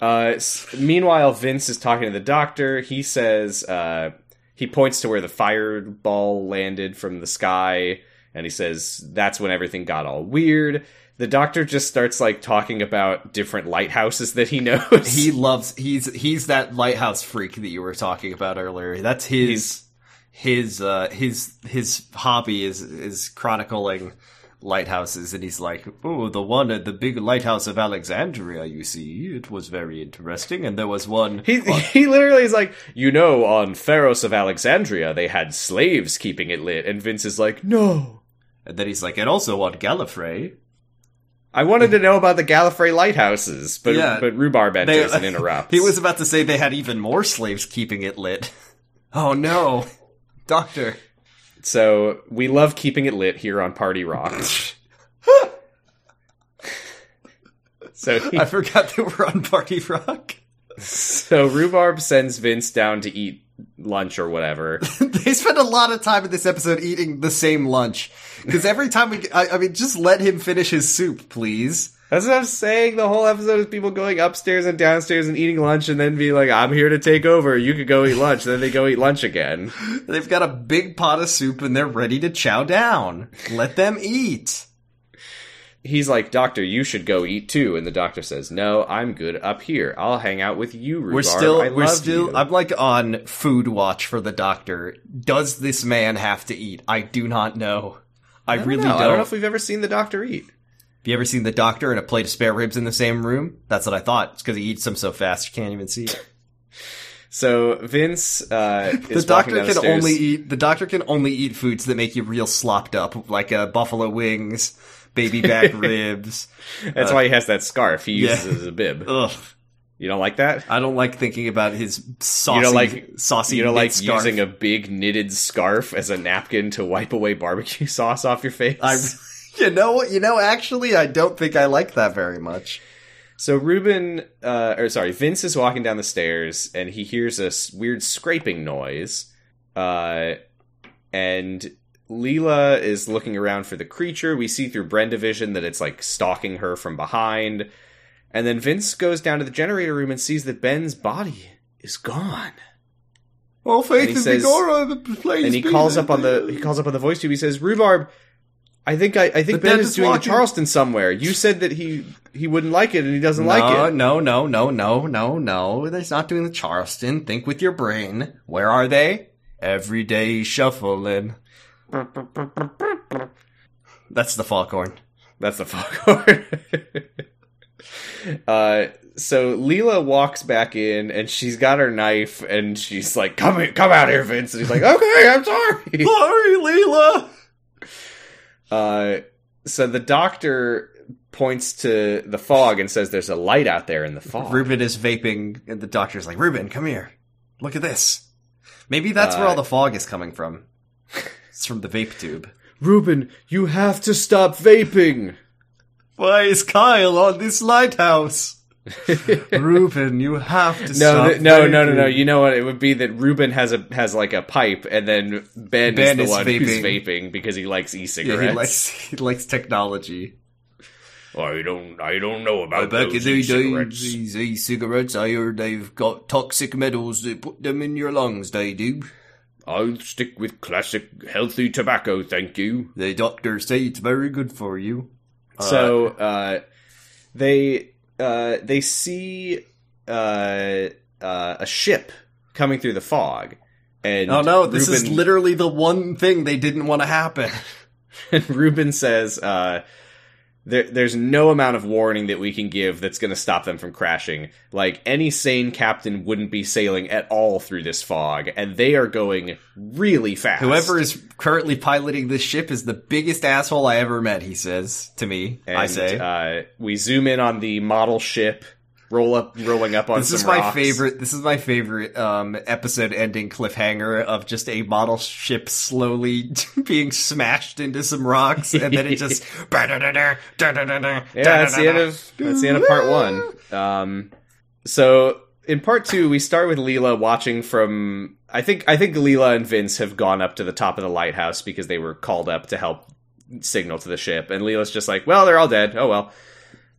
uh, meanwhile, Vince is talking to the doctor. He says uh, he points to where the fireball landed from the sky, and he says that's when everything got all weird. The doctor just starts like talking about different lighthouses that he knows. he loves he's he's that lighthouse freak that you were talking about earlier. That's his his uh his his hobby is is chronicling lighthouses and he's like, "Oh, the one at the big lighthouse of Alexandria, you see, it was very interesting and there was one He, he literally is like, you know, on Pharos of Alexandria, they had slaves keeping it lit. And Vince is like, no. and then he's like, and also on Gallifrey. I wanted to know about the Gallifrey lighthouses, but Yeah. but rhubarb enters and interrupts. He was about to say they had even more slaves keeping it lit. Oh no. Doctor. So we love keeping it lit here on Party Rock. so he, I forgot that we're on Party Rock. so rhubarb sends Vince down to eat lunch or whatever. they spend a lot of time in this episode eating the same lunch. Because every time we, I, I mean, just let him finish his soup, please. That's what I'm saying. The whole episode is people going upstairs and downstairs and eating lunch, and then be like, "I'm here to take over. You could go eat lunch." then they go eat lunch again. They've got a big pot of soup and they're ready to chow down. Let them eat. He's like, "Doctor, you should go eat too." And the doctor says, "No, I'm good up here. I'll hang out with you, rhubarb. We're still, I we're still, you. I'm like on food watch for the doctor. Does this man have to eat? I do not know. I, I don't really know. don't. I don't know if we've ever seen the doctor eat. You ever seen the doctor and a plate of spare ribs in the same room? That's what I thought. It's because he eats them so fast you can't even see it. So Vince uh, The doctor can only eat. The doctor can only eat foods that make you real slopped up, like uh, buffalo wings, baby back ribs. That's why he has that scarf. He uses yeah. it as a bib. Ugh, You don't like that? I don't like thinking about his saucy, you don't like saucy. You don't like scarf. using a big knitted scarf as a napkin to wipe away barbecue sauce off your face. I, you know what? You know, actually, I don't think I like that very much. So Reuben, uh, or sorry, Vince is walking down the stairs and he hears a weird scraping noise. Uh, and Leela is looking around for the creature. We see through Brenda vision that it's like stalking her from behind. And then Vince goes down to the generator room and sees that Ben's body is gone. Oh, faith in Vigora, the place. And he calls up on the he calls up on the voice tube. He says, "Rhubarb, I think I, I think The Ben is doing walking." the Charleston somewhere. You said that he he wouldn't like it and he doesn't no, like it. no, no, no, no, no, no. They're not doing the Charleston. Think with your brain. Where are they? every day shuffling. That's the foghorn. That's the foghorn. uh, so Leela walks back in and she's got her knife and she's like, "Come come out here, Vince." And he's like, "Okay, I'm sorry." Sorry, Leela. Uh, so the doctor points to the fog and says, "There's a light out there in the fog." Reuben is vaping, and the doctor's like, Reuben, come here. Look at this. Maybe that's where Uh, all the fog is coming from. It's from the vape tube. Reuben, you have to stop vaping. Why is Kyle on this lighthouse? Reuben, you have to No, stop. th- no, no, no, no. vaping. You know what? It would be that Reuben has a has like a pipe, and then Ben, Ben is is the one who's vaping. vaping because he likes e-cigarettes. he likes he likes technology. I don't, I don't know about Back in those the cigarettes. days, these e-cigarettes, I heard they've got toxic metals that put them in your lungs. They do. I'll stick with classic healthy tobacco, thank you. The doctors say it's very good for you. so uh, they uh, they see uh, uh, a ship coming through the fog, and Oh no, this is literally the one thing they didn't want to happen. And Reuben says, uh, there, there's no amount of warning that we can give that's going to stop them from crashing. Like, any sane captain wouldn't be sailing at all through this fog, and they are going really fast. Whoever is currently piloting this ship is the biggest asshole I ever met, he says to me. and, I say. uh, we zoom in on the model ship, roll up, rolling up on this is my rocks. favorite. This is my favorite um, episode ending cliffhanger of just a model ship slowly being smashed into some rocks, and then it just. Yeah, that's the end of that's the end of part one. Um, so in part two, we start with Leela watching from. I think I think Leela and Vince have gone up to the top of the lighthouse because they were called up to help signal to the ship, and Leela's just like, "Well, they're all dead. Oh well."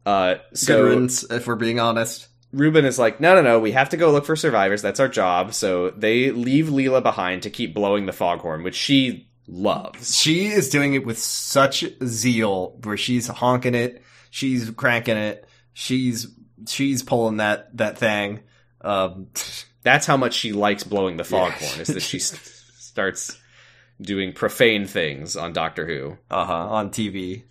Uh, Good so riddance, if we're being honest. Reuben is like, "No, no, no. We have to go look for survivors. That's our job." So they leave Leela behind to keep blowing the foghorn, which she loves. She is doing it with such zeal, where she's honking it, she's cranking it, she's she's pulling that that thing. Um, that's how much she likes blowing the Yeah. foghorn is that she s- starts doing profane things on Doctor Who uh huh, on TV.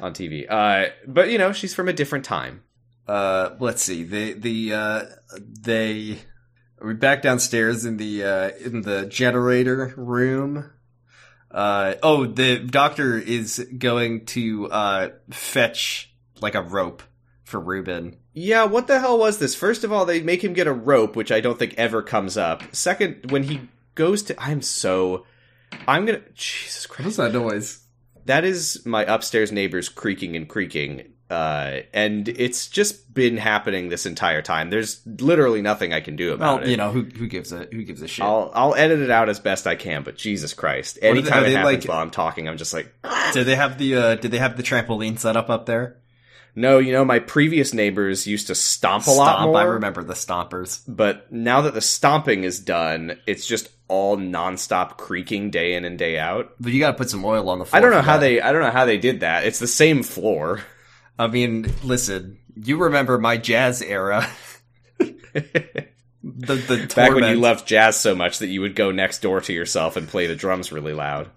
On TV. Uh, but you know, she's from a different time. Uh, let's see. The the uh, they are we back downstairs in the uh, in the generator room. Uh, oh, the doctor is going to uh, fetch like a rope for Reuben. Yeah, what the hell was this? First of all, they make him get a rope, which I don't think ever comes up. Second, when he goes to, I'm so, I'm gonna, Jesus Christ, What's that noise? That is my upstairs neighbors creaking and creaking. Uh, and it's just been happening this entire time. There's literally nothing I can do about Well, it. you know who who gives a who gives a shit. I'll I'll edit it out as best I can, but Jesus Christ! are they- Anytime it they happens like- while I'm talking, I'm just like, Did they have the uh, did they have the trampoline set up up there? No, you know, my previous neighbors used to stomp a lot Stomp, more. I remember the stompers. But now that the stomping is done, it's just all nonstop creaking day in and day out. But you got to put some oil on the floor. I don't know how that. they I don't know how they did that. It's the same floor. I mean, listen, you remember my jazz era. the the Back when you loved jazz so much that you would go next door to yourself and play the drums really loud.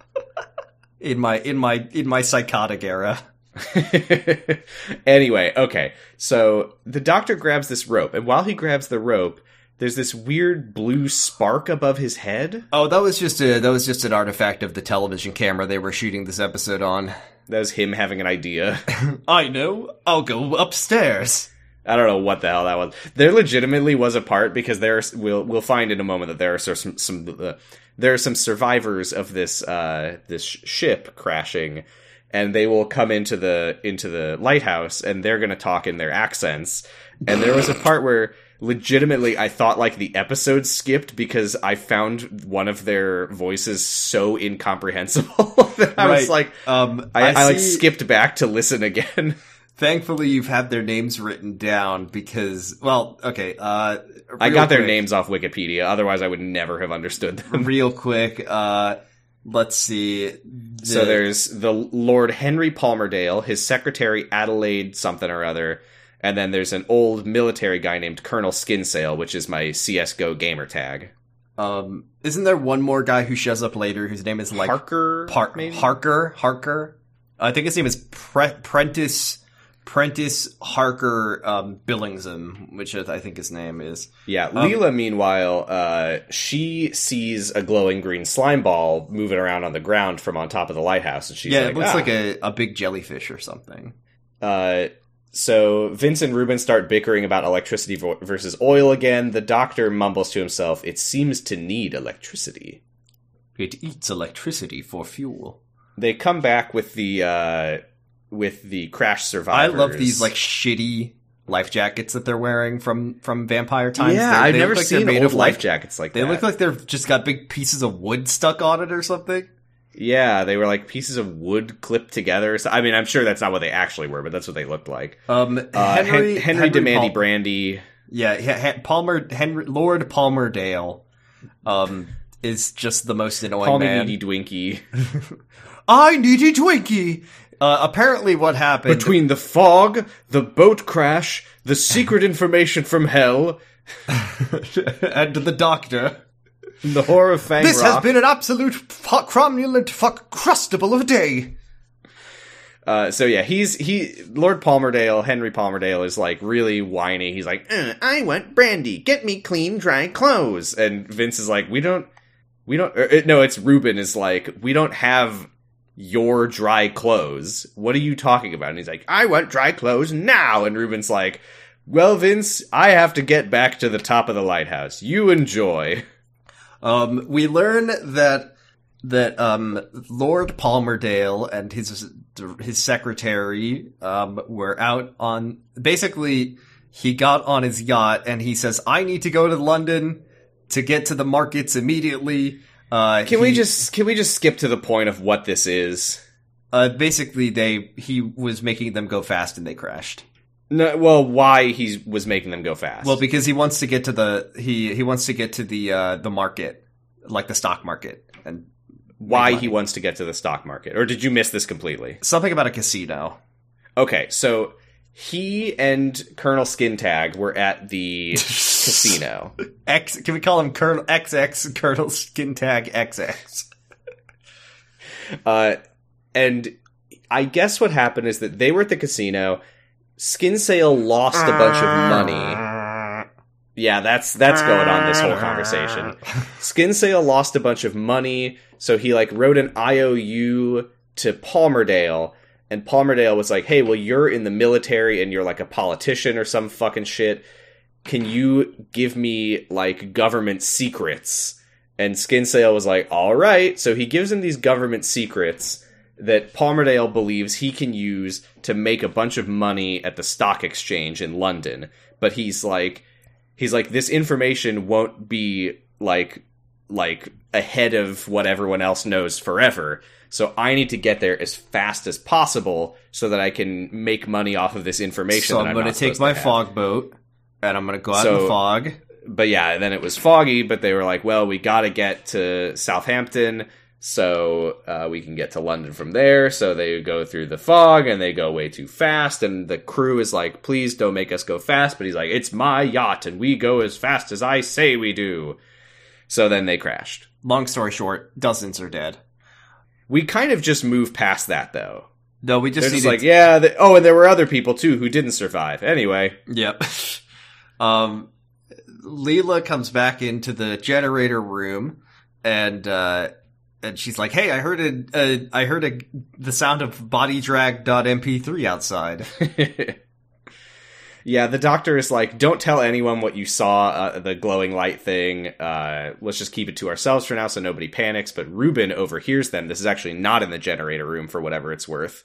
in my in my in my psychotic era. anyway, okay. So the doctor grabs this rope, and while he grabs the rope, there's this weird blue spark above his head. Oh, that was just a that was just an artifact of the television camera they were shooting this episode on. That was him having an idea. I know. I'll go upstairs. I don't know what the hell that was. There legitimately was a part because there's we'll we'll find in a moment that there are some some uh, there are some survivors of this uh this sh- ship crashing and they will come into the into the lighthouse and they're going to talk in their accents. And there was a part where legitimately I thought like the episode skipped because I found one of their voices so incomprehensible that I was like Um, I, I, like skipped back to listen again. Thankfully, you've had their names written down because, well, okay. Uh, I got their names off Wikipedia. Otherwise, I would never have understood them. real quick. Uh, let's see. so there's the Lord Henry Palmerdale, his secretary Adelaide something or other, and then there's an old military guy named Colonel Skinsale, which is my CS:GO gamer tag. Um, isn't there one more guy who shows up later whose name is like Harker, Par-? Harker? Harker? I think his name is Pre- Prentice Prentice Harker um, Billingsham, which I think his name is. Yeah, Um, Leela, meanwhile, uh, she sees a glowing green slime ball moving around on the ground from on top of the lighthouse, and she's yeah, like, it looks "Ah." like a, a big jellyfish or something. Uh, so Vince and Reuben start bickering about electricity vo- versus oil again. The doctor mumbles to himself, "It seems to need electricity." It eats electricity for fuel. They come back with the uh, with the crash survivors. I love these like shitty life jackets that they're wearing from from Vampire Times. yeah, They- I've they never like seen made old of life like jackets like They that. They look like they've just got big pieces of wood stuck on it or something. yeah, they were like pieces of wood clipped together. So, I mean, I'm sure that's not what they actually were, but that's what they looked like. Um, Uh, Henry Hen- Henry, Demandy Pal- Brandy. Yeah, Palmer Henry Lord Palmerdale, um, is just the most annoying Palmy man. Needy Dwinky. I need a Twinkie. Uh, apparently, what happened Between the fog, the boat crash, the secret information from hell, and the doctor. the horror of Fang This Rock. has been an absolute fuck cromulent fuck crustable of a day. Uh, so yeah, he's he Lord Palmerdale, Henry Palmerdale is like really whiny. He's like, "Uh, "I want brandy. Get me clean, dry clothes." And Vince is like, "We don't, we don't." er, uh, no, it's Reuben is like, "We don't have your dry clothes. What are you talking about?" And he's like, "I want dry clothes now." And Reuben's like, "Well, Vince, I have to get back to the top of the lighthouse. You enjoy." Um, we learn that that um, Lord Palmerdale and his his secretary um, were out on. Basically, he got on his yacht and he says, "I need to go to London to get to the markets immediately." Uh, Can we just can we just skip to the point of what this is? Uh, basically, they he was making them go fast and they crashed. No, well, why he was making them go fast? Well, because he wants to get to the he he wants to get to the uh, the market, like the stock market, and why he wants to get to the stock market, or did you miss this completely? something about a casino. Okay, so he and Colonel Skintag were at the casino. X. Can we call him Colonel XX Colonel Skin Tag XX? Uh, and I guess what happened is that they were at the casino. Skin Sale lost a bunch of money. Yeah, that's that's going on this whole conversation. Skin Sale lost a bunch of money, so he like wrote an IOU to Palmerdale, and Palmerdale was like, "Hey, well, you're in the military and you're like a politician or some fucking shit. Can you give me like government secrets?" And Skin Sale was like, "All right." So he gives him these government secrets that Palmerdale believes he can use to make a bunch of money at the stock exchange in London. But he's like, he's like, this information won't be like, like ahead of what everyone else knows forever. So I need to get there as fast as possible so that I can make money off of this information. So that I'm going going to take my fog boat and I'm going to go out in the fog. but yeah, then it was foggy, but they were like, well, we got to get to Southampton so uh, we can get to London from there. So they go through the fog and they go way too fast. And the crew is like, please don't make us go fast. But he's like, it's my yacht and we go as fast as I say we do. So then they crashed. Long story short, dozens are dead. We kind of just moved past that though. No, we just They're just needed like, yeah, the, oh, and there were other people too who didn't survive. Anyway, Yep. um, Leela comes back into the generator room, and uh, and she's like, "Hey, I heard a, a I heard a the sound of body bodydrag.mp3 outside." Yeah, the doctor is like, don't tell anyone what you saw, uh, the glowing light thing. Uh, let's just keep it to ourselves for now so nobody panics. But Reuben overhears them. This is actually not in the generator room for whatever it's worth.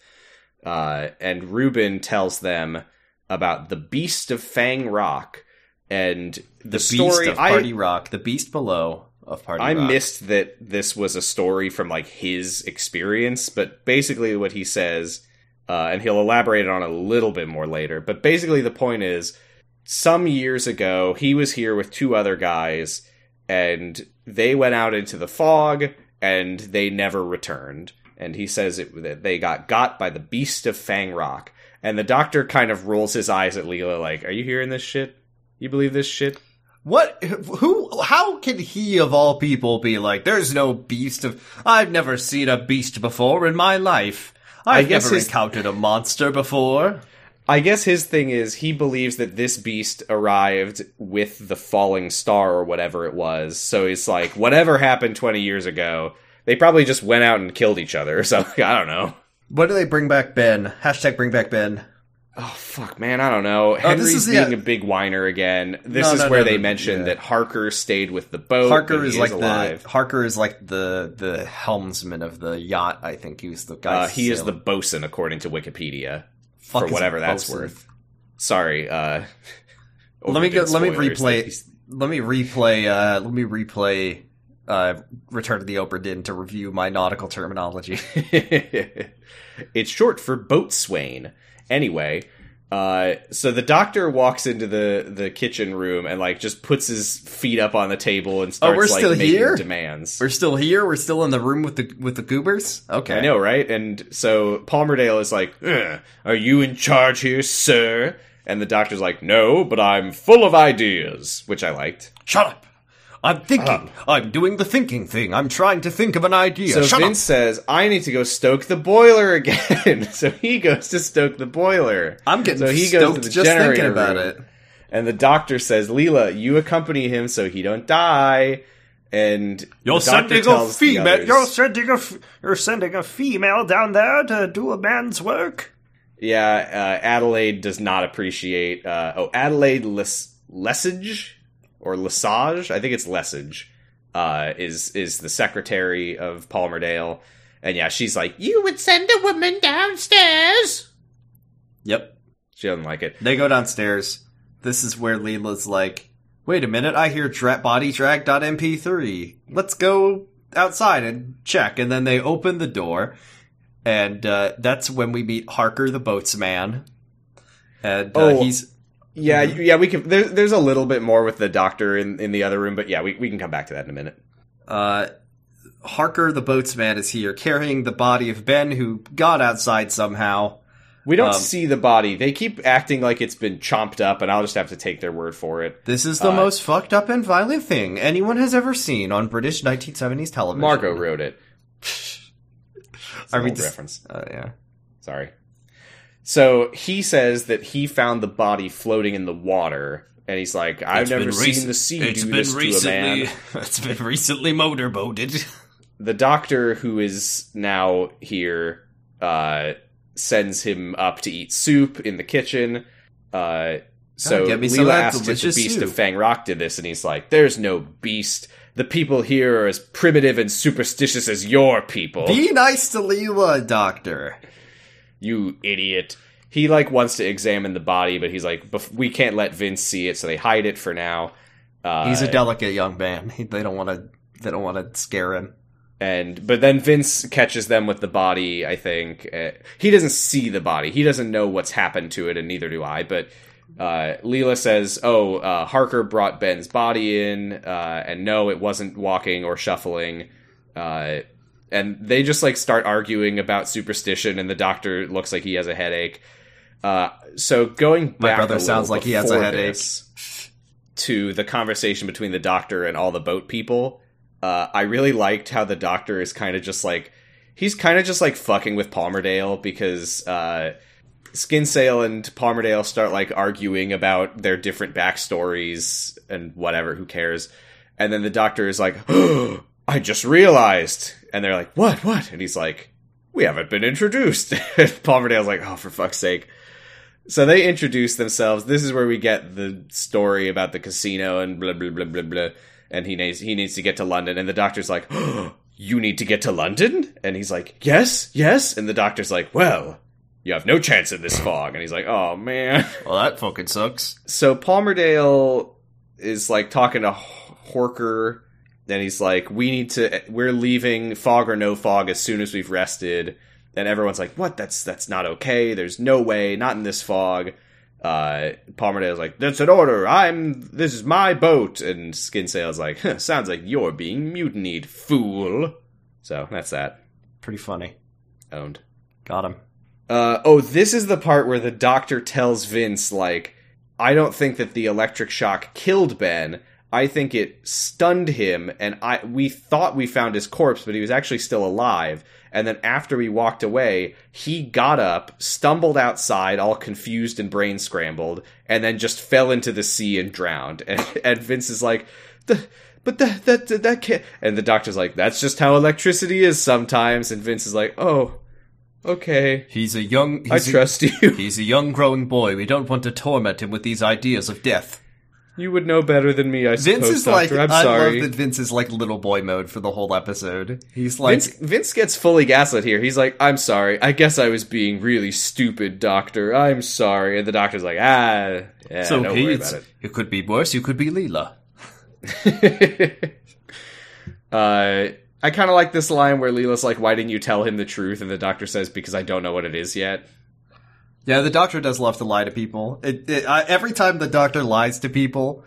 Uh, and Reuben tells them about the Beast of Fang Rock and the, The story. beast of I- Party Rock, the beast below of Party Rock. I Rock. missed that this was a story from like his experience, but basically what he says, uh, and he'll elaborate on it a little bit more later. But basically the point is, some years ago he was here with two other guys, and they went out into the fog, and they never returned. And he says it, that they got got by the beast of Fang Rock. And the doctor kind of rolls his eyes at Leela, like, "Are you hearing this shit? You believe this shit?" What? Who? How can he of all people be like? There's no beast of. I've never seen a beast before in my life. I've guess never his- encountered a monster before. I guess his thing is he believes that this beast arrived with the falling star or whatever it was. So he's like, whatever happened 20 years ago, they probably just went out and killed each other or something. I don't know. When do they bring back Ben? Hashtag bring back Ben. Oh, fuck, man. I don't know. this Henry's is- being yeah. a big whiner again. This No, is no, where no, they mentioned yeah. that Harker stayed with the boat. Harker is he like alive. the Harker is like the the helmsman of the yacht. I think he was the guy. Uh, he is the bosun, according to Wikipedia, Fuck for whatever that's bosun? worth. Sorry. Uh, Let me go, let me replay. Let me replay. Uh, let me replay. Uh, Return to the Obra Dinn to review my nautical terminology. it's short for boatswain. Anyway, uh, so the doctor walks into the the kitchen room and like just puts his feet up on the table and starts Oh, we're like still making here? demands. We're still here. We're still in the room with the with the goobers. Okay, I know, right? And so Palmerdale is like, "Are you in charge here, sir?" And the doctor's like, "No, but I'm full of ideas," which I liked. Shut up. I'm thinking. I'm doing the thinking thing. I'm trying to think of an idea. So Shut Vince says, "I need to go stoke the boiler again." so he goes to stoke the boiler. I'm getting so he stoked goes to the just thinking about room. it. And the doctor says, "Leela, you accompany him so he don't die." And You're sending a female. You're sending a. F- you're sending a female down there to do a man's work. Yeah, uh, Adelaide does not appreciate. Uh, oh, Adelaide Les- Lesage or Lesage, I think it's Lesage, uh, is is the secretary of Palmerdale, and yeah, she's like, you would send a woman downstairs. Yep. She doesn't like it. They go downstairs. This is where Leela's like, "Wait a minute! I hear dra- body drag.mp3. Let's go outside and check." And then they open the door, and uh, that's when we meet Harker, the boatsman. And uh, Oh. he's Yeah, yeah, we can. There's there's a little bit more with the doctor in in the other room, but yeah, we we can come back to that in a minute. uh, Harker, the boatsman, is here carrying the body of Ben, who got outside somehow. We don't Um, see the body. They keep acting like it's been chomped up, and I'll just have to take their word for it. This is the Uh, most fucked up and violent thing anyone has ever seen on British 1970s television. Margot wrote it. I An mean, reference. Uh, yeah. Sorry. So he says that he found the body floating in the water, and he's like, "I've It's never seen recent- the sea do been this recently. to a man." It's been recently motorboated. The doctor, who is now here, uh, sends him up to eat soup in the kitchen. Uh, so Oh, Leela asks if the beast soup. of Fang Rock did this, and he's like, "There's no beast. The people here are as primitive and superstitious as your people." Be nice to Leela, Doctor. You idiot. He like wants to examine the body, but he's like, "Bef- we can't let Vince see it, so they hide it for now. Uh, He's a delicate young man. He, they don't want to. They don't want to scare him. and but then Vince catches them with the body. I think uh, he doesn't see the body. He doesn't know what's happened to it, and neither do I. But uh, Leela says, "Oh, uh, Harker brought Ben's body in, uh, and no, it wasn't walking or shuffling." Uh, and they just like start arguing about superstition, and the doctor looks like he has a headache. Uh, so going back, My brother sounds like he has a headache. To the conversation between the doctor and all the boat people, uh, I really liked how the doctor is kind of just like he's kind of just like fucking with Palmerdale because uh, Skinsale and Palmerdale start like arguing about their different backstories and whatever. Who cares? And then the doctor is like, oh, "I just realized," and they're like, "What? What?" And he's like, "We haven't been introduced." And Palmerdale's like, "Oh, for fuck's sake." So they introduce themselves. This is where we get the story about the casino and blah blah blah blah blah. And he needs he needs to get to London, and the doctor's like, oh, "You need to get to London?" And he's like, "Yes, yes." And the doctor's like, "Well, you have no chance in this fog." And he's like, "Oh man." Well, that fucking sucks. So Palmerdale is like talking to Harker, and he's like, "We need to. We're leaving fog or no fog as soon as we've rested." And everyone's like, "What? That's that's not okay. There's no way. Not in this fog." Uh, Palmerdale's like, "That's an order. I'm. This is my boat." And Skinsale's like, huh, "Sounds like you're being mutinied, fool." So that's that. Pretty funny. Owned. Got him. Uh, oh, this is the part where the doctor tells Vince, like, I don't think that the electric shock killed Ben. I think it stunned him, and I we thought we found his corpse, but he was actually still alive. And then after we walked away, he got up, stumbled outside, all confused and brain scrambled, and then just fell into the sea and drowned. And, and Vince is like, the, but that that that, that can't. And the doctor's like, that's just how electricity is sometimes. And Vince is like, oh, okay, He's a young. I He's a, trust you. He's a young growing boy. We don't want to torment him with these ideas of death. You would know better than me, I suppose, Vince is like. I'm I sorry. love that Vince is like little boy mode for the whole episode. He's like. Vince, Vince gets fully gaslit here. He's like, I'm sorry. I guess I was being really stupid, doctor. I'm sorry. And the doctor's like, ah, yeah, so don't worry about it could be worse. You could be Leela. uh, I kind of like this line where Leela's like, why didn't you tell him the truth? And the doctor says, because I don't know what it is yet. Yeah, the doctor does love to lie to people. It, it, I, every time the doctor lies to people,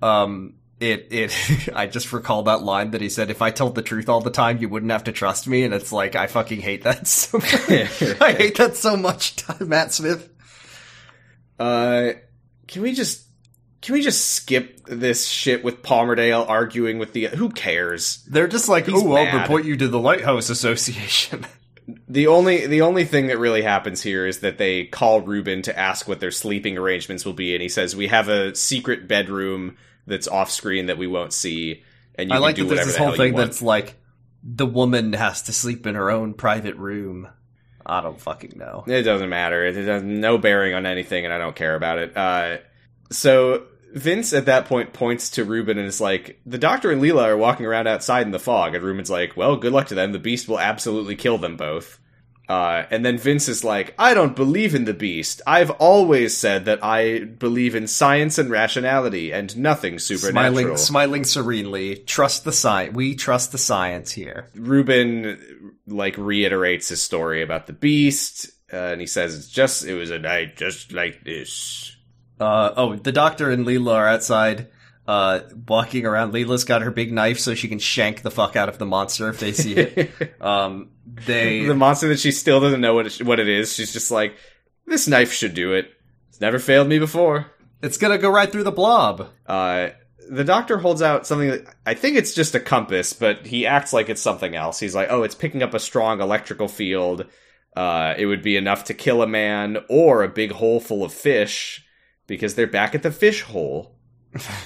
um, it, it, I just recall that line that he said, if I told the truth all the time, you wouldn't have to trust me. And it's like, I fucking hate that so much. I hate that so much, Matt Smith. Uh, can we just, can we just skip this shit with Palmerdale arguing with the, who cares? They're just like, He's oh, I'll mad. report you to the Lighthouse Association. The only the only thing that really happens here is that they call Reuben to ask what their sleeping arrangements will be, and he says we have a secret bedroom that's off screen that we won't see, and you I can like do that there's whatever this the whole hell thing you want. that's like, the woman has to sleep in her own private room. I don't fucking know. It doesn't matter. It has no bearing on anything, and I don't care about it. Uh, so Vince at that point points to Reuben and is like, "The Doctor and Leela are walking around outside in the fog," and Reuben's like, "Well, good luck to them. The Beast will absolutely kill them both." Uh, and then Vince is like, I don't believe in the beast. I've always said that I believe in science and rationality and nothing supernatural. Smiling, smiling serenely. Trust the science. We trust the science here. Reuben like reiterates his story about the beast, uh, and he says it's just it was a night just like this. Uh, oh, the doctor and Leela are outside, uh, walking around. Leela's got her big knife so she can shank the fuck out of the monster if they see it. um, they, the monster that she still doesn't know what it, what it is. She's just like, this knife should do it. It's never failed me before. it's gonna go right through the blob. Uh, the doctor holds out something that I think it's just a compass, but he acts like it's something else. He's like, oh, it's picking up a strong electrical field. Uh, it would be enough to kill a man or a big hole full of fish because they're back at the fish hole.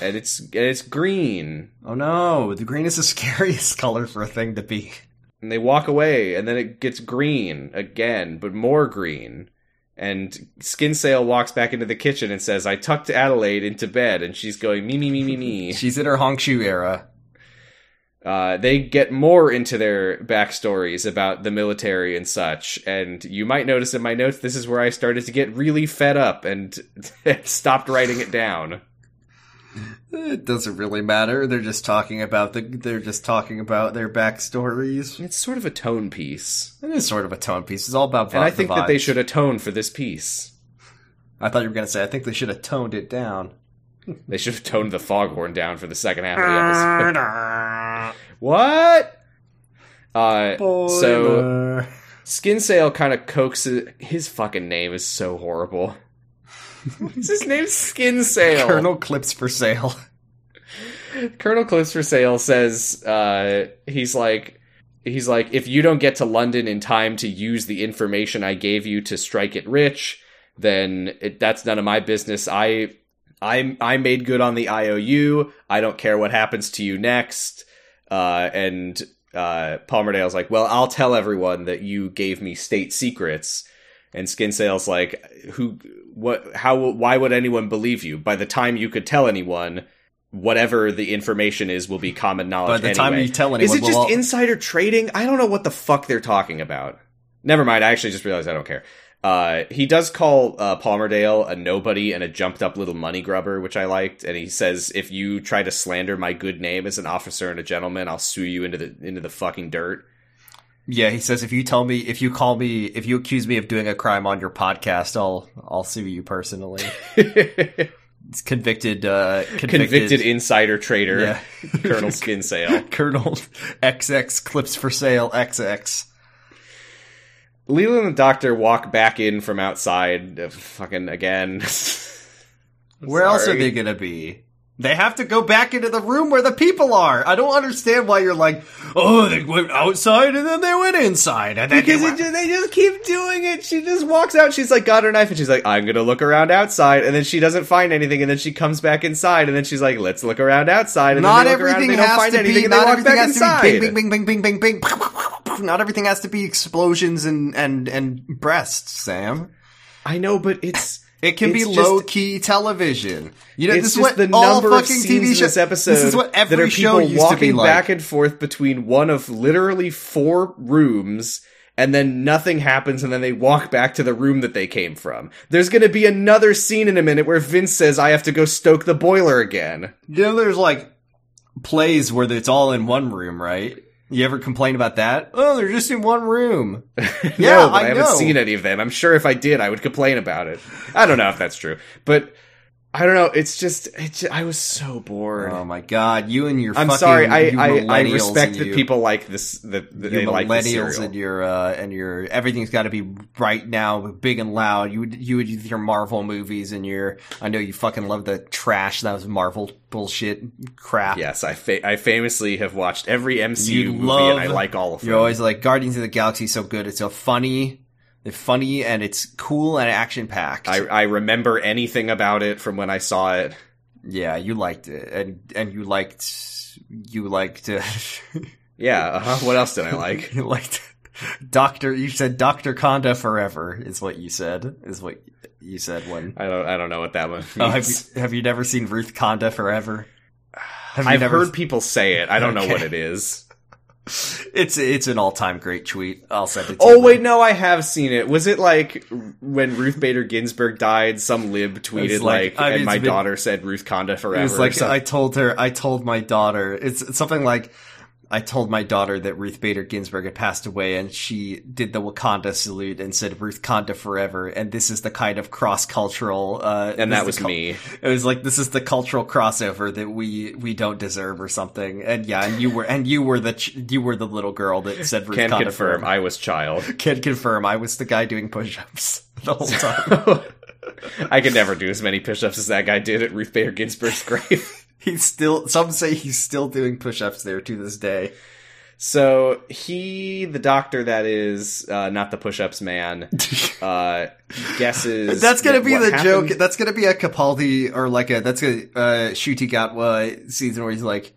and it's and it's green. Oh no, the green is the scariest color for a thing to be. And they walk away, and then it gets green again, but more green. And Skinsale walks back into the kitchen and says, I tucked Adelaide into bed, and she's going, me, me, me, me, me. She's in her Hongshu era. Uh, they get more into their backstories about the military and such. And you might notice in my notes, this is where I started to get really fed up and stopped writing it down. It doesn't really matter. They're just talking about the. They're just talking about their backstories. It's sort of a tone piece. It is sort of a tone piece. It's all about. And I the think that they should atone for this piece. I thought you were gonna say. I think they should have toned it down. They should have toned the foghorn down for the second half of the episode. what? Uh, so Skinsale kind of coaxes. His fucking name is so horrible. What's his name? Skinsale. Colonel Clips for sale. Colonel Clips for Sale says uh, he's like he's like if you don't get to London in time to use the information I gave you to strike it rich, then it, that's none of my business. I I I made good on the IOU. I don't care what happens to you next. Uh, and uh, Palmerdale's like, well, I'll tell everyone that you gave me state secrets. And Skinsale's like, who, what, how, why would anyone believe you? By the time you could tell anyone, whatever the information is will be common knowledge. By the time you tell anyone, is it just we'll all- insider trading? I don't know what the fuck they're talking about. Never mind. I actually just realized I don't care. Uh, he does call uh, Palmerdale a nobody and a jumped up little money grubber, which I liked. And he says, "If you try to slander my good name as an officer and a gentleman, I'll sue you into the into the fucking dirt." Yeah, he says if you tell me, if you call me, if you accuse me of doing a crime on your podcast, I'll I'll sue you personally. It's convicted, uh, convicted, Convicted insider trader, Yeah. Colonel Skinsale. Colonel XX clips for sale XX. Leland and the doctor walk back in from outside, uh, fucking again. Where else are they gonna be? They have to go back into the room where the people are. I don't understand why you're like, oh, they went outside and then they went inside. And Because they just, they just keep doing it. She just walks out. She's like, got her knife, and she's like, I'm gonna look around outside, and then she doesn't find anything, and then she comes back inside, and then she's like, let's look around outside, and not then they around, everything and they don't has find to anything, be. Not everything has inside. to be bing, bing, bing, bing, bing, bing, bing. Not everything has to be explosions and and and breasts, Sam. I know, but it's It can be just- low key television. You know, it's this is what the all number of fucking TV shows. this episode This is what every that are show people walking be like. back and forth between one of literally four rooms. And then nothing happens, and then they walk back to the room that they came from. There's gonna be another scene in a minute where Vince says, I have to go stoke the boiler again. You know, there's like plays where it's all in one room, right? You ever complain about that? Oh, they're just in one room. no, Yeah, but I, I haven't know. seen any of them. I'm sure if I did, I would complain about it. I don't know if that's true, but I don't know. It's just, it's just I was so bored. Oh my god, you and your I'm fucking, sorry. I, you I, I respect and that you, people like this. That, that they like the millennials and your uh, and your everything's got to be right now, big and loud. You would you would your Marvel movies and your I know you fucking love the trash that was Marvel bullshit crap. Yes, I fa- I famously have watched every MCU You movie love- and I like all of them. You're always like Guardians of the Galaxy so good. It's so funny. Funny and it's cool and action packed. I, I remember anything about it from when I saw it. yeah, you liked it, and and you liked you liked uh, Yeah. Uh-huh. What else did I like? you liked Doctor. You said Doctor Conda forever is what you said. Is what you said when. I don't I don't know what that one means. Oh, have you have you never seen Ruth Conda forever? Have I've never? heard people say it. I don't know what it is. It's it's an all time great tweet. I'll send it. to Oh wait, no, I have seen it. Was it like when Ruth Bader Ginsburg died? Some lib tweeted like- like, I mean, and my bit- daughter said Ruth Conda forever. It was like. I told her, I told my daughter. It's, it's something like I told my daughter that Ruth Bader Ginsburg had passed away, and she did the Wakanda salute and said Ruth Conda forever. And this is the kind of cross cultural. Uh, and that was cul- me. It was like this is the cultural crossover that we we don't deserve or something. And yeah, and you were and you were the ch- you were the little girl that said Ruth Can Conda confirm forever. I was child. Can confirm. I was the guy doing push-ups the whole time. I could never do as many push-ups as that guy did at Ruth Bader Ginsburg's grave. He's still. Some say he's still doing push-ups there to this day. So he, the doctor that is, uh, not the push-ups man, uh, guesses That's gonna that be the happened- joke. That's gonna be a Capaldi or like a that's a uh, Ncuti Gatwa season where he's like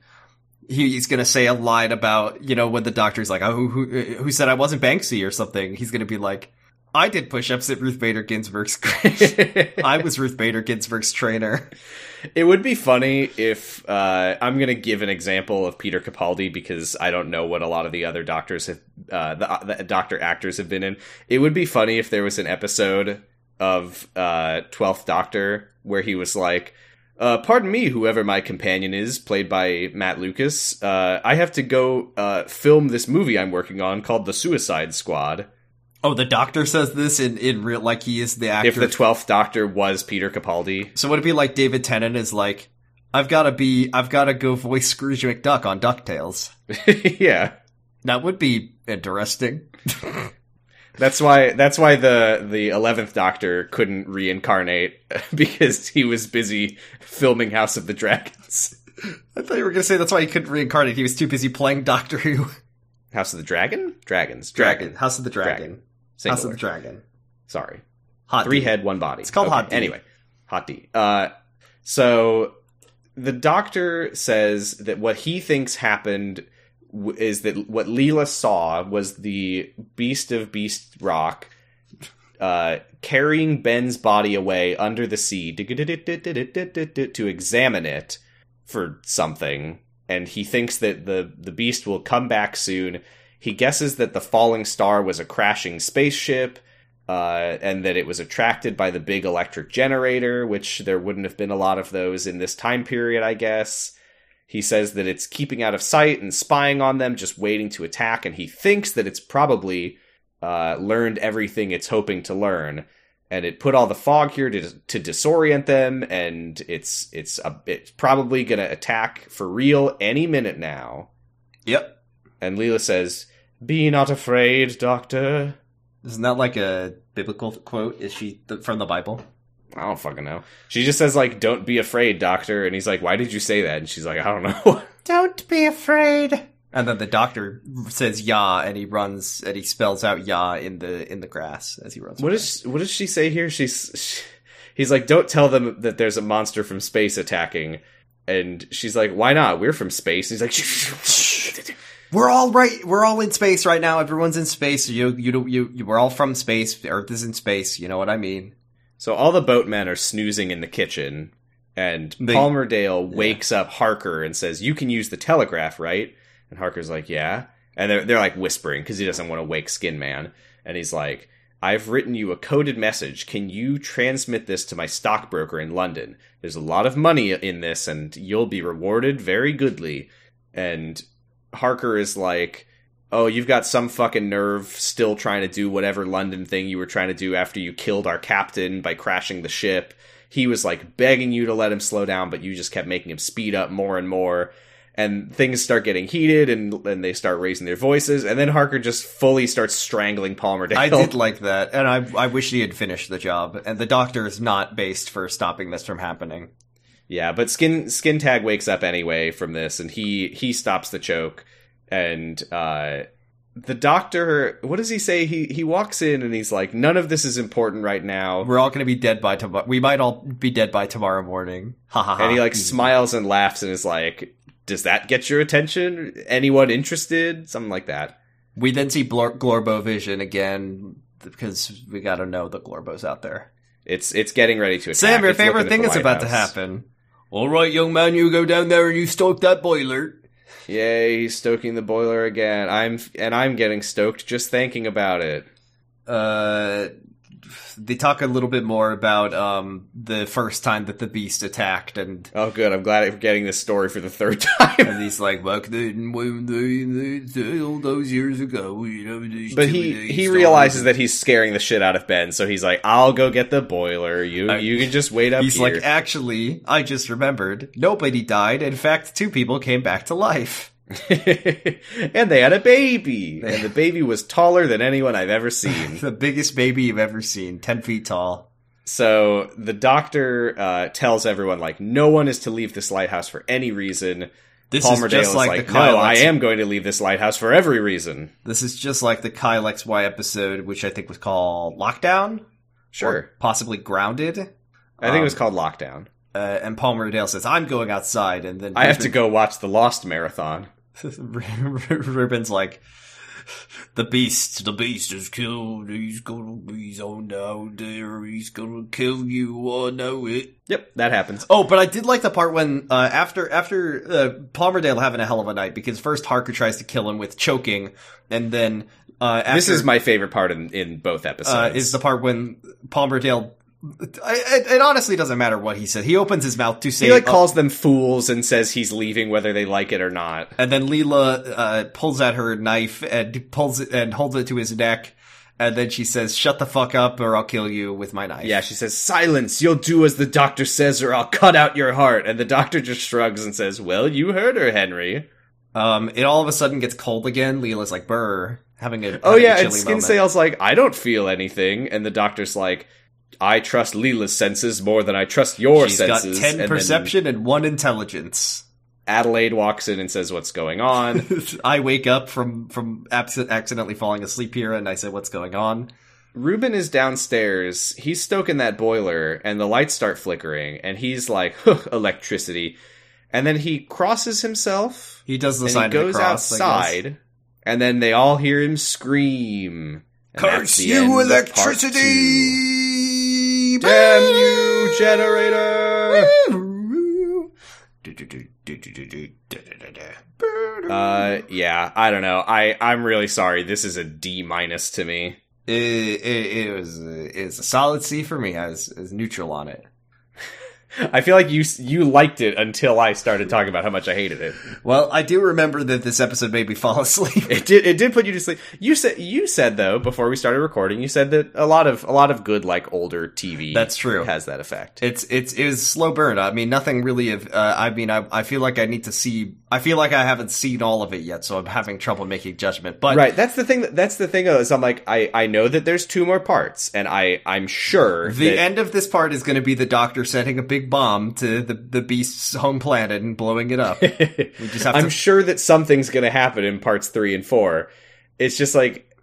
he's gonna say a line about you know when the doctor's like oh who who, who said I wasn't Banksy or something. He's gonna be like I did push-ups at Ruth Bader Ginsburg's. I was Ruth Bader Ginsburg's trainer. It would be funny if uh, I'm going to give an example of Peter Capaldi because I don't know what a lot of the other doctors have, uh, the, the doctor actors have been in. It would be funny if there was an episode of uh, Twelfth Doctor where he was like, uh, "Pardon me, whoever my companion is, played by Matt Lucas. Uh, I have to go uh, film this movie I'm working on called The Suicide Squad." Oh, the doctor says this in in real like he is the actor. If the Twelfth Doctor was Peter Capaldi, so would it be like David Tennant is like I've got to be I've got to go voice Scrooge McDuck on Ducktales. yeah. That would be interesting. That's why that's why the the eleventh Doctor couldn't reincarnate because he was busy filming House of the Dragons. I thought you were gonna say that's why he couldn't reincarnate. He was too busy playing Doctor Who. House of the Dragon? Dragons. Dragon. House of the Dragon. Singular. House of the Dragon. Sorry. Hot Three D. head, one body. It's called Hot D. Anyway, Hot D. Uh, so the doctor says that what he thinks happened w- is that what Leela saw was the Beast of Beast Rock uh, carrying Ben's body away under the sea to examine it for something, and he thinks that the the beast will come back soon. He guesses that the falling star was a crashing spaceship, uh, and that it was attracted by the big electric generator, which there wouldn't have been a lot of those in this time period, I guess. He says that it's keeping out of sight and spying on them, just waiting to attack, and he thinks that it's probably uh, learned everything it's hoping to learn, and it put all the fog here to to disorient them, and it's it's a, it's probably gonna attack for real any minute now. Yep. And Leela says, "Be not afraid, Doctor." Isn't that like a biblical quote? Is she th- from the Bible? I don't fucking know. She just says like, "Don't be afraid, doctor," and he's like, "Why did you say that?" And she's like, "I don't know." Don't be afraid. And then the doctor says "ya" and he runs and he spells out "ya" in the in the grass as he runs. what away. is what does she say here? She's she, he's like, "Don't tell them that there's a monster from space attacking." And she's like, "Why not? We're from space." And he's like, We're all right. We're all in space right now. Everyone's in space. You you you, you we're all from space. Earth is in space. You know what I mean? So all the boatmen are snoozing in the kitchen, and They- Palmerdale wakes up Harker and says, "You can use the telegraph, right?" And Harker's like, "Yeah." And they're they're like whispering because he doesn't want to wake Skin Man, and he's like, "I've written you a coded message. Can you transmit this to my stockbroker in London? There's a lot of money in this, and you'll be rewarded very goodly." And Harker is like, oh, you've got some fucking nerve still trying to do whatever London thing you were trying to do after you killed our captain by crashing the ship. He was like begging you to let him slow down, but you just kept making him speed up more and more. And things start getting heated and, and they start raising their voices. And then Harker just fully starts strangling Palmerdale. I did like that, and I I wish he had finished the job. And the doctor is not based for stopping this from happening. Yeah, but Skin Skin Tag wakes up anyway from this, and he he stops the choke, and uh, the doctor. What does he say? He he walks in and he's like, "None of this is important right now." We're all going to be dead by tomorrow. We might all be dead by tomorrow morning. Ha ha ha. and he like smiles and laughs and is like, "Does that get your attention? Anyone interested? Something like that." We then see Blor- Glorbo Vision again because we got to know the Glorbo's out there. It's it's getting ready to attack. Sam, your It's favorite thing is about to happen. All right, young man, you go down there and you stoke that boiler. Yay! He's stoking the boiler again. I'm and I'm getting stoked just thinking about it. Uh, they talk a little bit more about um the first time that the beast attacked, and Oh, good. I'm glad I'm getting this story for the third time. and he's like, "Back then, when they, they, all those years ago, you know." But he he realizes that he's scaring the shit out of Ben, so he's like, "I'll go get the boiler. You I- you can just wait up He's here." like, actually, I just remembered. Nobody died. In fact, two people came back to life. and they had a baby, and the baby was taller than anyone I've ever seen. The biggest baby you've ever seen, 10 feet tall. so the doctor uh, tells everyone like, no one is to leave this lighthouse for any reason. This Palmerdale is just like, like, the no, Kyle I am going to leave this lighthouse for every reason. This is just like the Kyle XY episode, which I think was called Lockdown? Sure, Or possibly Grounded. I think it was Um, called Lockdown. Uh, and Palmerdale says, I'm going outside. And then I have to go watch the Lost marathon. Reuben's like, the beast, the beast is killed. He's gonna, he's on out there. He's gonna kill you. I know it. Yep, that happens. Oh, but I did like the part when uh, after after uh, Palmerdale having a hell of a night because first Harker tries to kill him with choking, and then uh, after, this is my favorite part in, in both episodes. uh, is the part when Palmerdale. It, it honestly doesn't matter what he said. He opens his mouth to say, he like uh, calls them fools and says he's leaving whether they like it or not. and then Leela uh, pulls out her knife and pulls it and holds it to his neck, and then she says, "Shut the fuck up, or I'll kill you with my knife." Yeah, she says, "Silence! You'll do as the doctor says, or I'll cut out your heart." And the doctor just shrugs and says, "Well, you heard her, Henry." Um, it all of a sudden gets cold again. Leela's like, "Brr," having a Oh having a yeah, and chilly Skin moment. Sale's like, "I don't feel anything," and the doctor's like, "I trust Leela's senses more than I trust your She's senses." got ten And perception and one intelligence. Adelaide walks in and says, "What's going on?" I wake up from from abs- accidentally falling asleep here, and I say, "What's going on?" Reuben is downstairs. He's stoking that boiler, and the lights start flickering, and he's like, "Electricity." And then he crosses himself. He does the sign he of the goes cross. Outside, and then they all hear him scream. Curse you, end part two. electricity! Damn you, generator! Uh, yeah, I don't know. I I'm really sorry. This is a D minus to me. It, it, it was a, it was a solid C for me. I was, I was neutral on it. I feel like you you liked it until I started talking about how much I hated it. Well, I do remember that this episode made me fall asleep. It did it did put you to sleep. You said you said though before we started recording, you said that a lot of a lot of good like older TV That's true. has that effect. It's it's it was slow burn. I mean, nothing really. Of, uh, I mean, I I feel like I need to see. I feel like I haven't seen all of it yet, so I'm having trouble making judgment. But Right, that's the thing. That, that's the thing. Though, is I'm like, I, I know that there's two more parts, and I I'm sure the that- end of this part is going to be the Doctor sending a big bomb to the the beast's home planet and blowing it up. we just have I'm to. sure that something's going to happen in parts three and four. It's just like,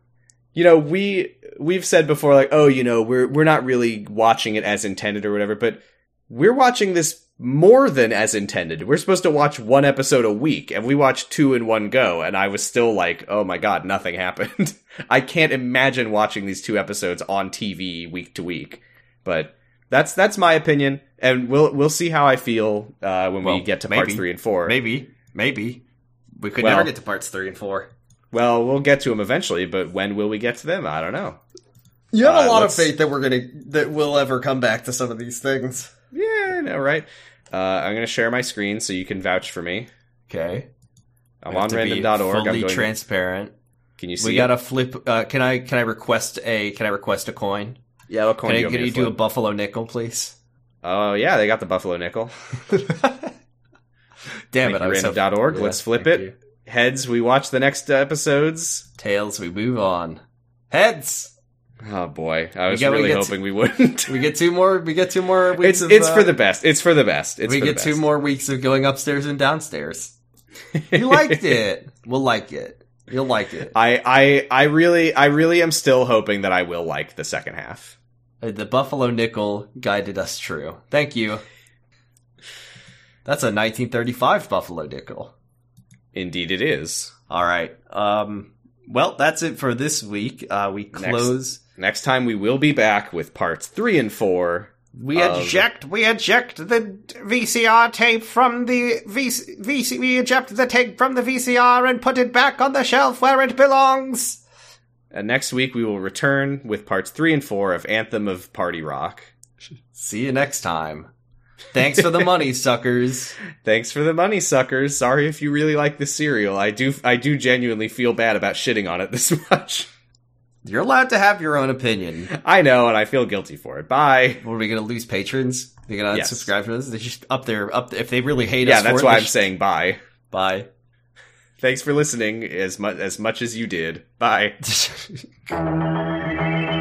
you know, we we've said before, like, oh, you know, we're we're not really watching it as intended or whatever, but we're watching this more than as intended. We're supposed to watch one episode a week, and we watched two in one go, and I was still like, oh my god, nothing happened. I can't imagine watching these two episodes on TV week to week, but. That's that's my opinion, and we'll we'll see how I feel uh, when Well, we get to maybe. parts three and four. maybe maybe we could Well- never get to parts three and four. Well, we'll get to them eventually, but when will we get to them? I don't know. You have Uh, a lot of let's- faith that we're gonna that we'll ever come back to some of these things. Yeah, I know, right? Uh, I'm going to share my screen so you can vouch for me. Okay, I'm on random.org. I'm Fully going, transparent. can you see? We it? gotta flip. Uh, can I can I request a can I request a coin? Yeah. What coin Can do you can you do a buffalo nickel, please? Oh yeah, they got the Buffalo nickel. Damn Thank it! I so- Let's flip thank it. you. Heads, we watch the next uh, episodes. Tails, we move on. Heads. Oh boy, I was we really get hoping we wouldn't. We get two more. We get two more weeks. it's of, it's uh, for the best. It's for the best. It's we get the two more weeks of going upstairs and downstairs. You liked it. We'll like it. You'll like it. I I I really I really am still hoping that I will like the second half. The Buffalo Nickel guided us true. Thank you. That's a 1935 Buffalo Nickel. Indeed, it is. All right. Um. Well, that's it for this week. Uh, we close. Next time we will be back with parts three and four. We Of- Eject, we eject the VCR tape from the VC, VC, we eject the tape from the VCR and put it back on the shelf where it belongs. And next week we will return with parts three and four of Anthem of Party Rock. See you next time. Thanks for the money, suckers. Thanks for the money, suckers. Sorry if you really like this serial. I do I do genuinely feel bad about shitting on it this much. You're allowed to have your own opinion. I know, and I feel guilty for it. Bye. What, are we gonna lose patrons? They're gonna Yes. unsubscribe to us? They just up there, up. If they really hate Yeah, us, yeah, that's it, why I'm should- saying bye. bye. Thanks for listening as much as much as you did. Bye.